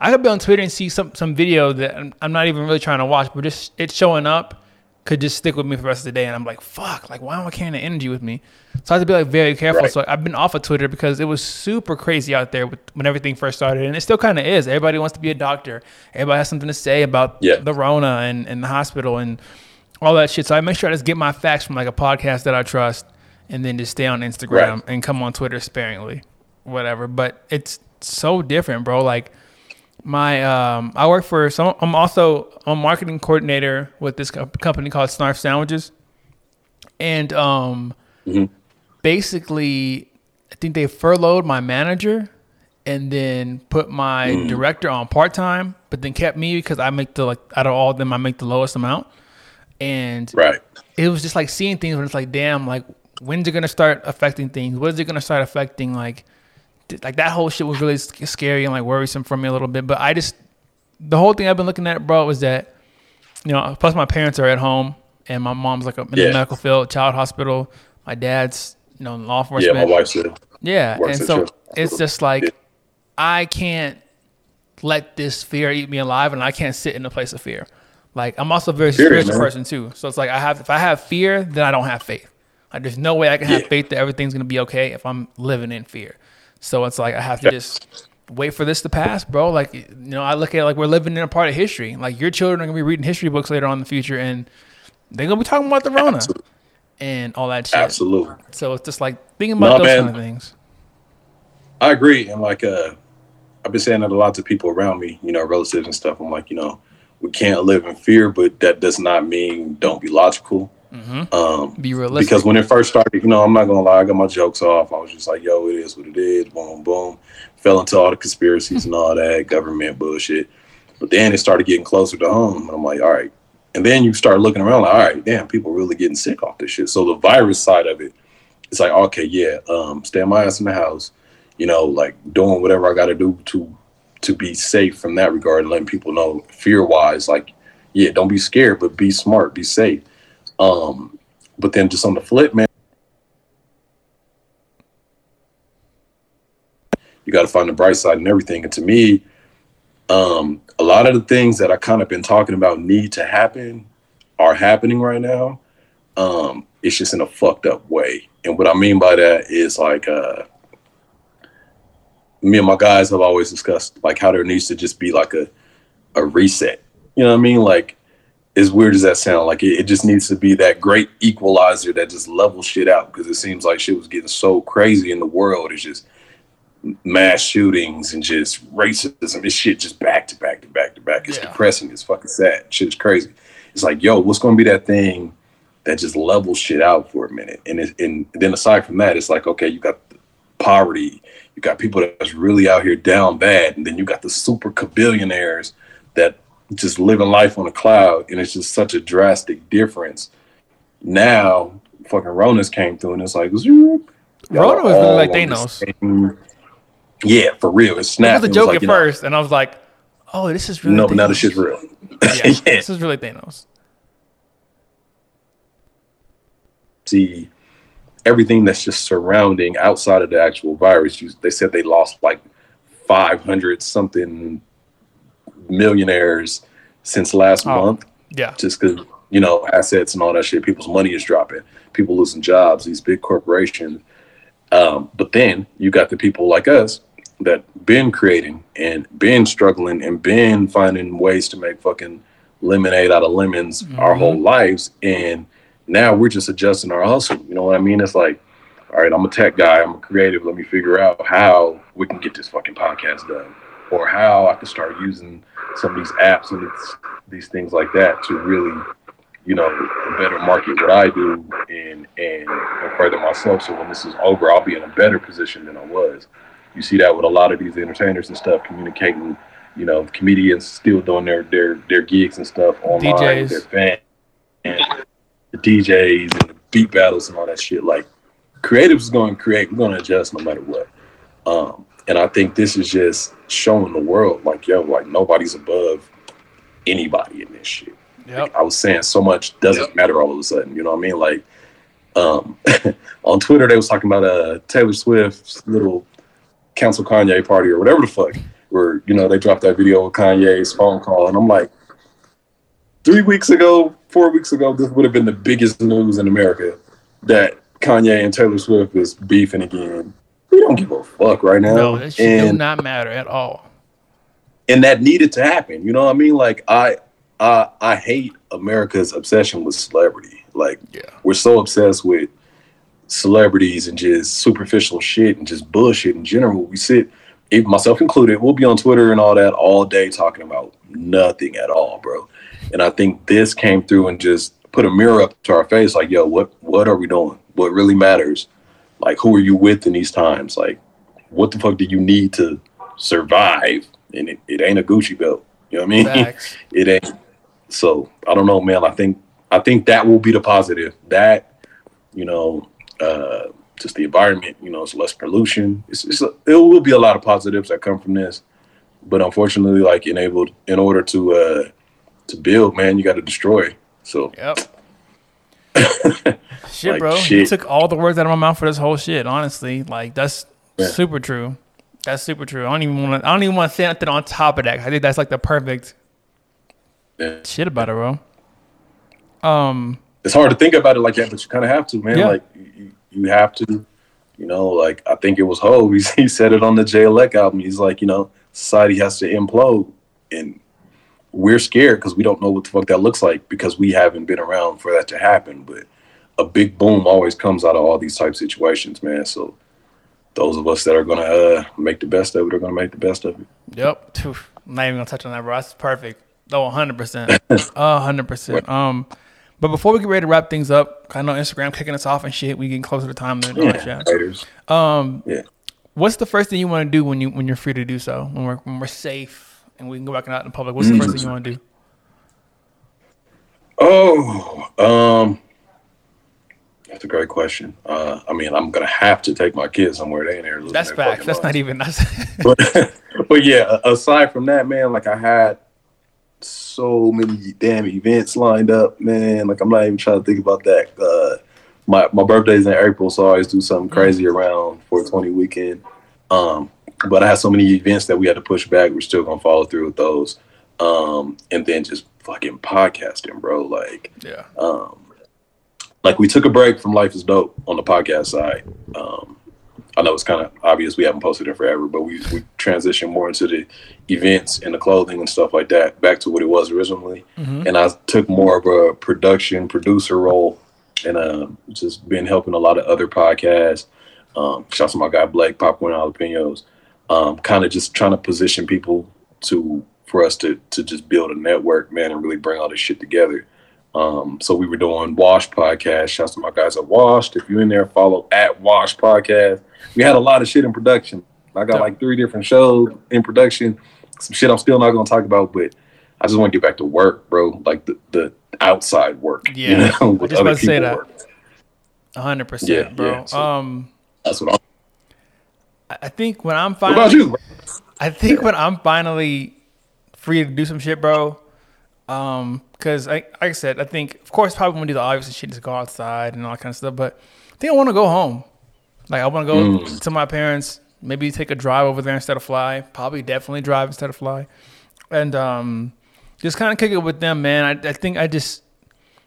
I could be on Twitter and see some some video that I'm, I'm not even really trying to watch, but just it's showing up could just stick with me for the rest of the day. And I'm like, fuck, like why am I carrying the energy with me? So I have to be like very careful. Right. So I've been off of Twitter because it was super crazy out there with, when everything first started, and it still kind of is. Everybody wants to be a doctor. Everybody has something to say about Yeah. the Rona and, and the hospital and all that shit. So I make sure I just get my facts from like a podcast that I trust, and then just stay on Instagram Right. and come on Twitter sparingly, whatever. But it's so different, bro. Like my um I work for some I'm also a marketing coordinator with this co- company called Snarf Sandwiches. And um Mhm. basically I think they furloughed my manager and then put my Mm. director on part-time but then kept me because I make the like out of all of them I make the lowest amount. And right. it was just like seeing things when it's like, damn, like when's it gonna start affecting things? What is it gonna start affecting? Like, like that whole shit was really scary and like worrisome for me a little bit. But I just, the whole thing I've been looking at, bro, was that, you know, plus my parents are at home and my mom's like in the Yeah. medical field, child hospital. My dad's, you know, in law Yeah, my wife said. Yeah, and so it's just like Yeah. I can't let this fear eat me alive, and I can't sit in a place of fear. Like I'm also a very Period, spiritual man. person too, so it's like I have if I have fear, then I don't have faith. Like there's no way I can have Yeah. faith that everything's gonna be okay if I'm living in fear. So it's like I have to just wait for this to pass, bro. Like you know, I look at it like we're living in a part of history. Like your children are gonna be reading history books later on in the future, and they're gonna be talking about the Rona Absolutely. and all that shit. Absolutely. So it's just like thinking about No, those man. kind of things. I agree. And like uh I've been saying that a lot to people around me, you know, relatives and stuff. I'm like, you know, we can't live in fear, but that does not mean don't be logical. Mm-hmm. Um, Be realistic. because when it first started, you know, I'm not gonna lie, I got my jokes off. I was just like, yo, it is what it is, boom, boom. Fell into all the conspiracies and all that government bullshit. But then it started getting closer to home, and I'm like, all right. And then you start looking around like, all right, damn, people really getting sick off this shit. So the virus side of it, it's like, okay, yeah, um, stay my ass in the house, you know, like doing whatever I gotta do to to be safe from that regard and letting people know fear wise, like, yeah, don't be scared, but be smart, be safe. Um, but then just on the flip, man, you got to find the bright side and everything. And to me, um, a lot of the things that I kind of been talking about need to happen are happening right now. Um, it's just in a fucked up way. And what I mean by that is like, uh, me and my guys have always discussed like how there needs to just be like a, a reset. You know what I mean? Like, as weird as that sound, like it, it just needs to be that great equalizer that just levels shit out because it seems like shit was getting so crazy in the world. It's just mass shootings and just racism. This shit just back to back to back to back. It's Yeah. depressing. It's fucking sad. Shit is crazy. It's like, yo, what's going to be that thing that just levels shit out for a minute? And it, and then aside from that, it's like, okay, you got poverty. You got people that's really out here down bad, and then you got the super billionaires that just living life on a cloud, and it's just such a drastic difference. Now, fucking Ronas came through, and it's like, Rona was really like Thanos. Yeah, for real. It's It snapped. was a It joke like, at you know, first, and I was like, "Oh, this is really No, Thanos. now the shit's real. [laughs] Yeah, [laughs] yeah. this is really Thanos." see everything that's just surrounding outside of the actual virus. You, they said they lost like 500 something millionaires since last Oh. month Yeah, just because, you know, assets and all that shit. People's money is dropping, people losing jobs, these big corporations. Um, but then you got the people like us that been creating and been struggling and been finding ways to make fucking lemonade out of lemons our Mhm. whole lives. And now we're just adjusting our hustle. You know what I mean? It's like, all right, I'm a tech guy, I'm a creative. Let me figure out how we can get this fucking podcast done, or how I can start using some of these apps and these, these things like that to really, you know, better market what I do and, and and further myself. So when this is over, I'll be in a better position than I was. You see that with a lot of these entertainers and stuff communicating. You know, comedians still doing their their their gigs and stuff online. DJs. with Their fans and the DJs and the beat battles and all that shit. Like creatives is going to create. We're going to adjust no matter what. Um, and I think this is just showing the world, like, yo, like nobody's above anybody in this shit. yep. I was saying so much doesn't matter all of a sudden. You know what I mean? Like, um, [laughs] on Twitter they was talking about uh Taylor Swift's little cancel Kanye party or whatever the fuck. Where you know they dropped that video with Kanye's phone call, and I'm like, three weeks ago, four weeks ago, this would have been the biggest news in America that Kanye and Taylor Swift is beefing again. We don't give a fuck right now, No, that shit do not matter at all. and that needed to happen. You know what I mean? Like I, I, I hate America's obsession with celebrity. Like Yeah. we're so obsessed with celebrities and just superficial shit and just bullshit in general. We sit, myself included, we'll be on Twitter and all that all day talking about nothing at all, bro. And I think this came through and just put a mirror up to our face, like, yo, what what are we doing? What really matters? Like, who are you with in these times? Like, what the fuck do you need to survive? And it, it ain't a Gucci belt. You know what I mean? Facts. [laughs] it ain't. So I don't know, man. I think I think that will be the positive. That you know, uh, just the environment. You know, it's less pollution. It's, it's a, it will be a lot of positives that come from this. But unfortunately, like enabled in order to uh, to build, man, you got to destroy. So Yep. Shit, Like, bro. You took all the words out of my mouth for this whole shit. Honestly, like that's Yeah. super true. That's super true. I don't even want to. I don't even want to say anything on top of that. I think that's like the perfect yeah. shit about it, bro. Um. it's hard to think about it like that, but you kind of have to, man. Yeah. Like you, you have to, you know. Like I think it was Ho. He, [laughs] he said it on the JLEC album. He's like, you know, society has to implode, and we're scared because we don't know what the fuck that looks like because we haven't been around for that to happen. But a big boom always comes out of all these type situations, man. So those of us that are gonna uh, make the best of it are gonna make the best of it. Yep. I'm not even gonna touch on that, bro. That's perfect. Oh, 100%. Uh, 100%. Um, but before we get ready to wrap things up, I know Instagram kicking us off and shit. We getting closer to time than Yeah, yeah. Um, Yeah. what's the first thing you want to do when you when you're free to do so? When we're when we're safe and we can go back and out in public. What's the first thing you want to do? Oh, um, that's a great question. Uh, I mean, I'm gonna have to take my kids somewhere. They in there. That's fucking That's not even. That's [laughs] but, but yeah, aside from that, man, like I had so many damn events lined up, man. Like I'm not even trying to think about that. Uh, my my birthday's in April, so I always do something crazy around 420 weekend. Um, but I had so many events that we had to push back. We're still gonna follow through with those. Um, and then just fucking podcasting, bro. Like yeah. um, like we took a break from Life is Dope on the podcast side. Um, I know it's kind of obvious we haven't posted in forever, but we, we transitioned more into the events and the clothing and stuff like that, back to what it was originally. Mhm. And I took more of a production producer role, and uh, just been helping a lot of other podcasts. Um, shout out to my guy Blake Popcorn Jalapenos. Um, kind of just trying to position people to for us to to just build a network, man, and really bring all this shit together. Um, so we were doing Wash podcast. Shouts to my guys at Washed. If you're in there, follow at Wash podcast. We had a lot of shit in production. I got like three different shows in production. Some shit I'm still not gonna talk about, but I just want to get back to work, bro. Like the, the outside work. Yeah. You know, [laughs] I with just other about to say that. hundred Yeah, percent, bro. yeah, so- um, That's what I'm. I think when I'm What finally, about you? I think when I'm finally free to do some shit, bro. Um, cause I, like I said, I think of course probably want to do the obvious shit, just go outside and all that kind of stuff. But I think I want to go home. Like I want to go Mm. to my parents, maybe take a drive over there instead of fly. Probably definitely drive instead of fly, and um, just kind of kick it with them, man. I, I think I just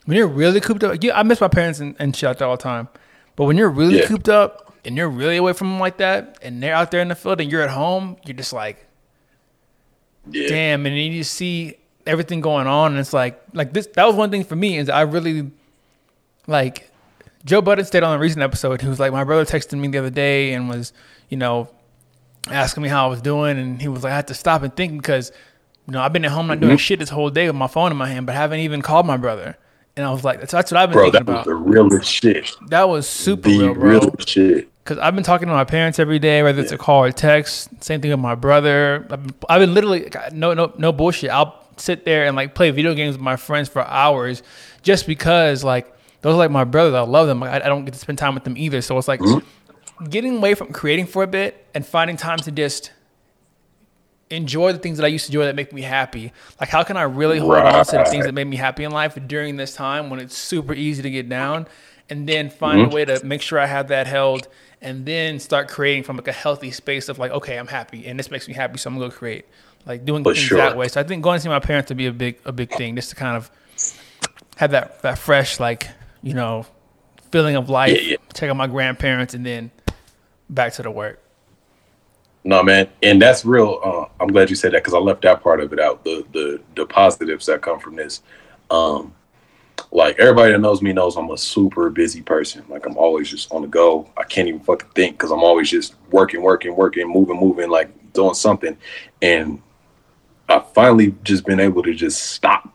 when you're really cooped up, yeah, I miss my parents and, and shit all the time. But when you're really Yeah. cooped up and you're really away from them like that, and they're out there in the field and you're at home, you're just like, Yeah. damn, and then you see everything going on, and it's like, like this. That was one thing for me is I really like Joe Budden stayed on a recent episode. He was like, my brother texted me the other day and was, you know, asking me how I was doing, and he was like, I had to stop and think because, you know, I've been at home not doing mm-hmm. shit this whole day with my phone in my hand, but haven't even called my brother. And I was like, that's, that's what I've been Bro, thinking that was about. the realest shit. that was super the real, bro. realest shit. Because I've been talking to my parents every day, whether it's a call or text. Same thing with my brother. I've been, I've been literally no no no bullshit. I'll sit there and like play video games with my friends for hours, just because like those are like my brothers. I love them. I, I don't get to spend time with them either. So it's like mm-hmm. getting away from creating for a bit and finding time to just enjoy the things that I used to enjoy that make me happy. Like how can I really hold on to the things that made me happy in life during this time when it's super easy to get down and then find a mm-hmm. way to make sure I have that held and then start creating from like a healthy space of like, okay, I'm happy and this makes me happy, so I'm gonna go create. Like doing For things sure. that way. So I think going to see my parents would be a big a big thing, just to kind of have that that fresh, like, you know, feeling of life. Yeah, yeah. Check out my grandparents and then back to the work. No, man, and that's real. Uh, I'm glad you said that because I left that part of it out. The the the positives that come from this. Um, like everybody that knows me knows I'm a super busy person. Like I'm always just on the go. I can't even fucking think because I'm always just working, working, working, moving, moving, like doing something. And I finally just been able to just stop.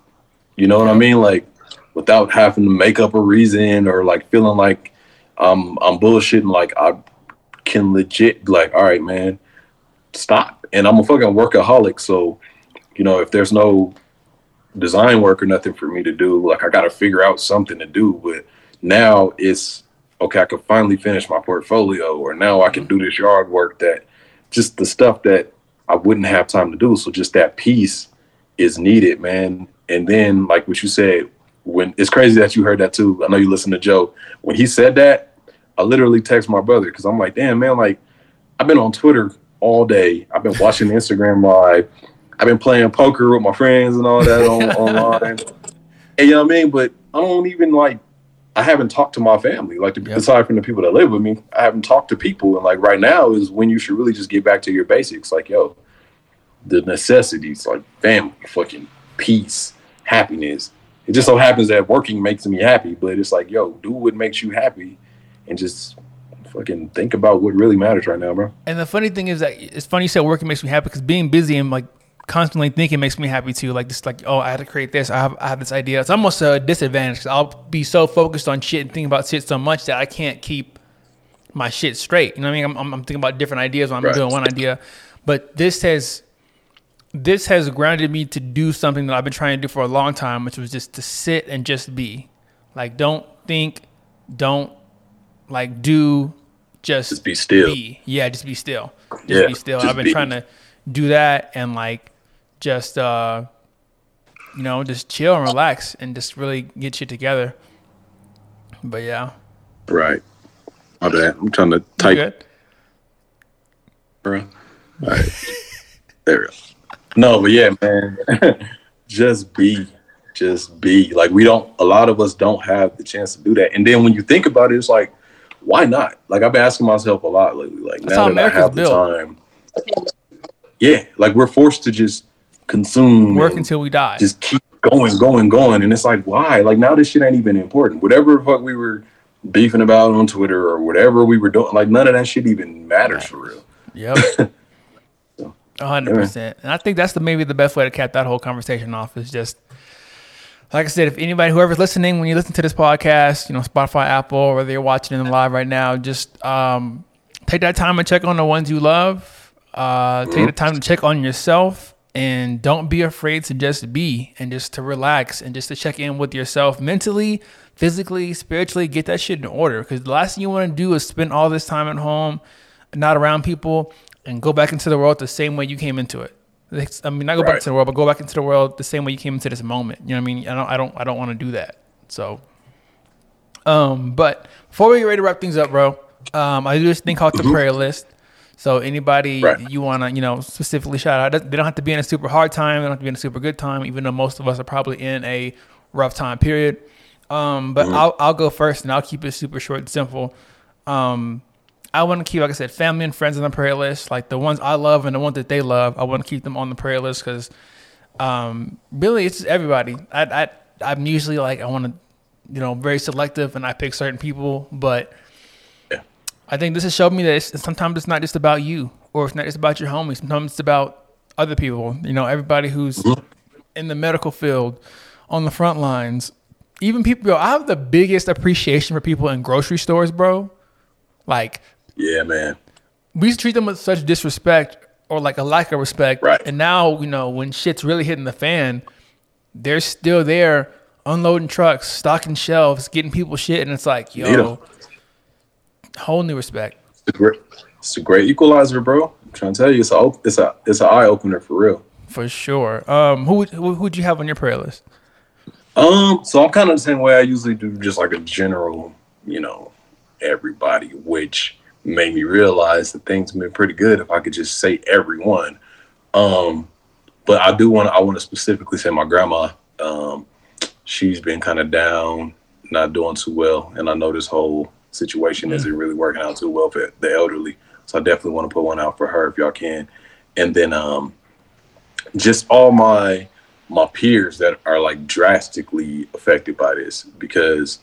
You know what I mean? Like without having to make up a reason or like feeling like I'm I'm bullshitting. Like I can legit like, all right, man, stop. And I'm a fucking workaholic, so you know if there's no design work or nothing for me to do, like I got to figure out something to do. But now it's okay. I can finally finish my portfolio, or now I can mm-hmm. do this yard work that just the stuff that I wouldn't have time to do. So just that piece is needed, man. And then like what you said, when it's crazy that you heard that too. I know you listen to Joe when he said that. I literally text my brother because I'm like, damn man, like I've been on Twitter all day. I've been watching Instagram live. I've been playing poker with my friends and all that on, [laughs] online. And you know what I mean? But I don't even like. I haven't talked to my family. Like Yep. aside from the people that live with me, I haven't talked to people. And like right now is when you should really just get back to your basics. Like yo, the necessities like family, fucking peace, happiness. It just so happens that working makes me happy, but it's like yo, do what makes you happy, and just fucking think about what really matters right now, bro. And the funny thing is that it's funny you said working makes me happy because being busy and like constantly thinking makes me happy too. Like just like, oh, I had to create this. I have I have this idea. It's almost a disadvantage. 'cause I'll be so focused on shit and thinking about shit so much that I can't keep my shit straight. You know what I mean? I'm, I'm, I'm thinking about different ideas when I'm Right. doing one idea, but this has this has grounded me to do something that I've been trying to do for a long time, which was just to sit and just be. Like, don't think, don't like do, just, Just be still. Be. Yeah, just be still. Just Yeah, be still. I've been be. trying to do that and like just uh you know, just chill and relax and just really get you together. But yeah. Right. My bad. I'm trying to type, good? bro. All right. [laughs] there we go. No, but yeah, man. [laughs] just be. Just be. Like we don't a lot of us don't have the chance to do that. And then when you think about it, it's like, why not? Like I've been asking myself a lot lately. Like That's now that I America's have the built. time. Yeah, like we're forced to just consume Work until we die. just keep going, going, going. And it's like, why? Like now this shit ain't even important. Whatever fuck we were beefing about on Twitter or whatever we were doing, like none of that shit even matters for real. Yep. [laughs] Hundred percent. And I think that's the maybe the best way to cap that whole conversation off is just like I said, if anybody whoever's listening, when you listen to this podcast, you know, Spotify, Apple, or whether you're watching it live right now, just um, take that time and check on the ones you love. Uh, take the time to check on yourself and don't be afraid to just be and just to relax and just to check in with yourself mentally, physically, spiritually, get that shit in order. Because the last thing you want to do is spend all this time at home, not around people, and go back into the world the same way you came into it. I mean, not go back Right. to the world, but go back into the world the same way you came into this moment. You know what I mean? I don't, I don't, I don't want to do that. So, um, but before we get ready to wrap things up, bro, um, I do this thing called the prayer list. So anybody Right. you want to, you know, specifically shout out, they don't have to be in a super hard time. They don't have to be in a super good time, even though most of us are probably in a rough time period. Um, but I'll, I'll go first and I'll keep it super short and simple. Um, I want to keep, like I said, family and friends on the prayer list, like the ones I love and the ones that they love. I want to keep them on the prayer list because um, really it's everybody. I, I, I'm usually like, I want to, you know, very selective and I pick certain people, but. I think this has showed me that it's, sometimes it's not just about you or it's not just about your homies. Sometimes it's about other people, you know, everybody who's mm-hmm. in the medical field, on the front lines, even people, bro, I have the biggest appreciation for people in grocery stores, bro. Like, Yeah, man. we used to treat them with such disrespect or like a lack of respect. Right. And now, you know, when shit's really hitting the fan, they're still there unloading trucks, stocking shelves, getting people shit. And it's like, yo, yo. Whole new respect. It's a great, it's a great equalizer, bro. I'm trying to tell you, it's a it's a it's an eye opener for real. For sure. Um, who, who, who'd you have on your prayer list? Um, so I'm kind of the same way I usually do, just like a general, you know, everybody, which made me realize that things have been pretty good if I could just say everyone. Um, but I do want to, I want to specifically say my grandma. Um, she's been kind of down, not doing too well, and I know this whole situation isn't really working out too well for the elderly. So I definitely want to put one out for her if y'all can. And then, um, just all my my peers that are like drastically affected by this because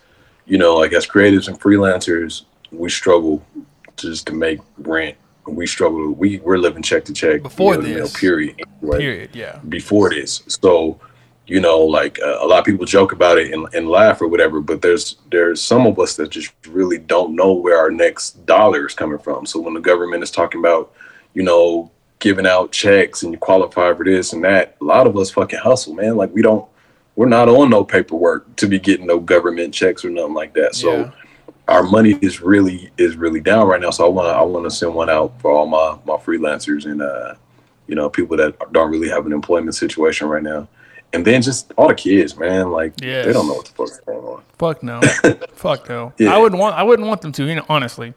you know like as creatives and freelancers we struggle just to make rent we struggle we we're living check to check Before to meal, this. period right? Period. Yeah. before this so you know like uh, a lot of people joke about it and, and laugh or whatever but there's there's some of us that just really don't know where our next dollar is coming from. So when the government is talking about you know giving out checks and you qualify for this and that a lot of us fucking hustle man. Like we don't we're not on no paperwork to be getting no government checks or nothing like that. So Yeah. our money is really is really down right now. So i want to i want to send one out for all my my freelancers and uh you know people that don't really have an employment situation right now and then just all the kids man like Yes. they don't know what the fuck's going on Fuck no. [laughs] Fuck no. Yeah. I wouldn't want, I wouldn't want them to, you know, honestly.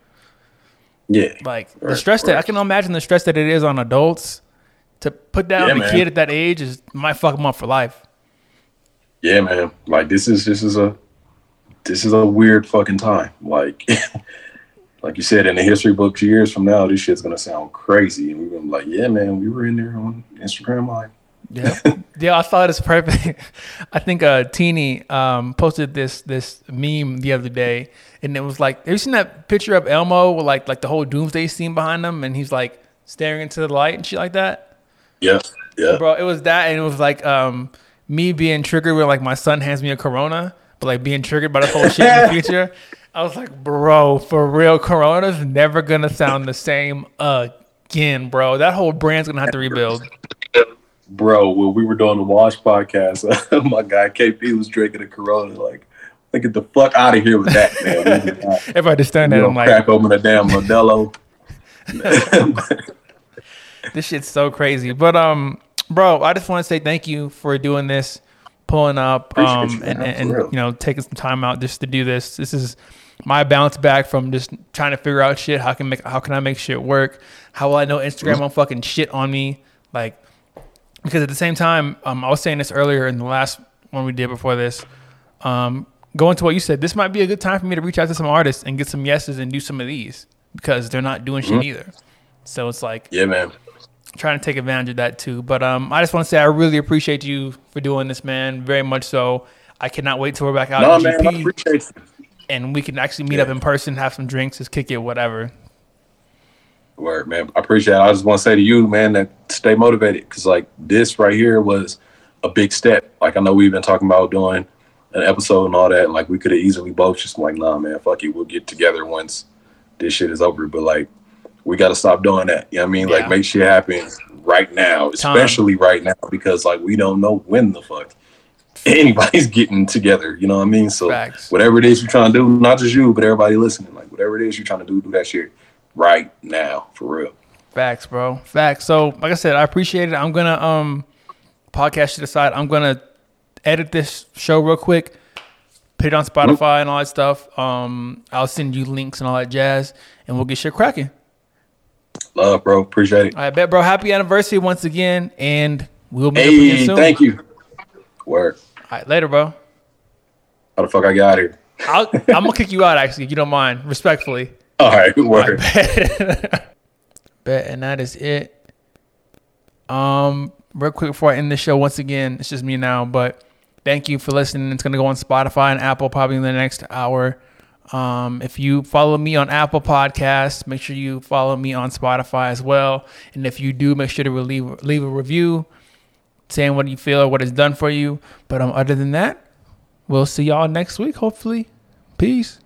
yeah Like the Right, stress that I can imagine the stress that it is on adults to put down Yeah, a man. kid at that age is might fuck them up for life. yeah man like this is this is a this is a weird fucking time like [laughs] like you said in the history books years from now this shit's gonna sound crazy and we're gonna be like yeah man we were in there on instagram live Yeah, [laughs] yeah. I thought it's perfect. [laughs] I think uh, Teeny um, posted this this meme the other day, and it was like, have you seen that picture of Elmo with like like the whole doomsday scene behind him, and he's like staring into the light and shit like that? Yeah, yeah. bro. It was that, and it was like um me being triggered when like my son hands me a Corona, but like being triggered by the whole shit in the [laughs] future. I was like, bro, for real, Corona's never gonna sound the same again, bro. That whole brand's gonna have to rebuild. Bro, when we were doing the Wash podcast, [laughs] my guy KP was drinking a Corona. Like, like get the fuck out of here with that, man. Not- [laughs] Everybody just stand we there, I'm like, crack open a damn Modelo. [laughs] this shit's so crazy. But um, bro, I just want to say thank you for doing this, pulling up, um, you, and, and, and you know taking some time out just to do this. This is my bounce back from just trying to figure out shit. How can make how can I make shit work? How will I know Instagram won't fucking shit on me? Like because at the same time, um, I was saying this earlier in the last one we did before this. Um, going to what you said, this might be a good time for me to reach out to some artists and get some yeses and do some of these because they're not doing shit either. So it's like yeah, man. trying to take advantage of that too. But um, I just want to say I really appreciate you for doing this, man. Very much so. I cannot wait till we're back out No, man, I GP appreciate you. and we can actually meet up in person, have some drinks, just kick it, whatever. Word, man. I appreciate it. I just want to say to you, man, that stay motivated because, like, this right here was a big step. Like, I know we've been talking about doing an episode and all that. And, like, we could have easily both just like, nah, man, fuck it. We'll get together once this shit is over. But, like, we got to stop doing that. You know what I mean? Yeah. Like, make shit happen right now, especially right now because, like, we don't know when the fuck anybody's [laughs] getting together. You know what I mean? So, Facts. whatever it is you're trying to do, not just you, but everybody listening, like, whatever it is you're trying to do, do that shit right now for real. Facts, bro. Facts. So, like I said, I appreciate it. I'm gonna um podcast shit aside. I'm gonna edit this show real quick, put it on Spotify and all that stuff. Um, I'll send you links and all that jazz, and we'll get shit cracking. Love, bro. Appreciate it. I bet, bro. Happy anniversary once again, and we'll meet up again soon. thank you. Word. All right, later, bro. How the fuck I got here? I'll, I'm gonna kick you out actually, if you don't mind, respectfully. All right, word. Bet. [laughs] Bet, and that is it. Um, real quick before I end the show, once again, it's just me now, but thank you for listening. It's gonna go on Spotify and Apple probably in the next hour. Um, if you follow me on Apple Podcasts, make sure you follow me on Spotify as well. And if you do, make sure to leave leave a review saying what you feel or what it's done for you. But um, other than that, we'll see y'all next week. Hopefully, peace.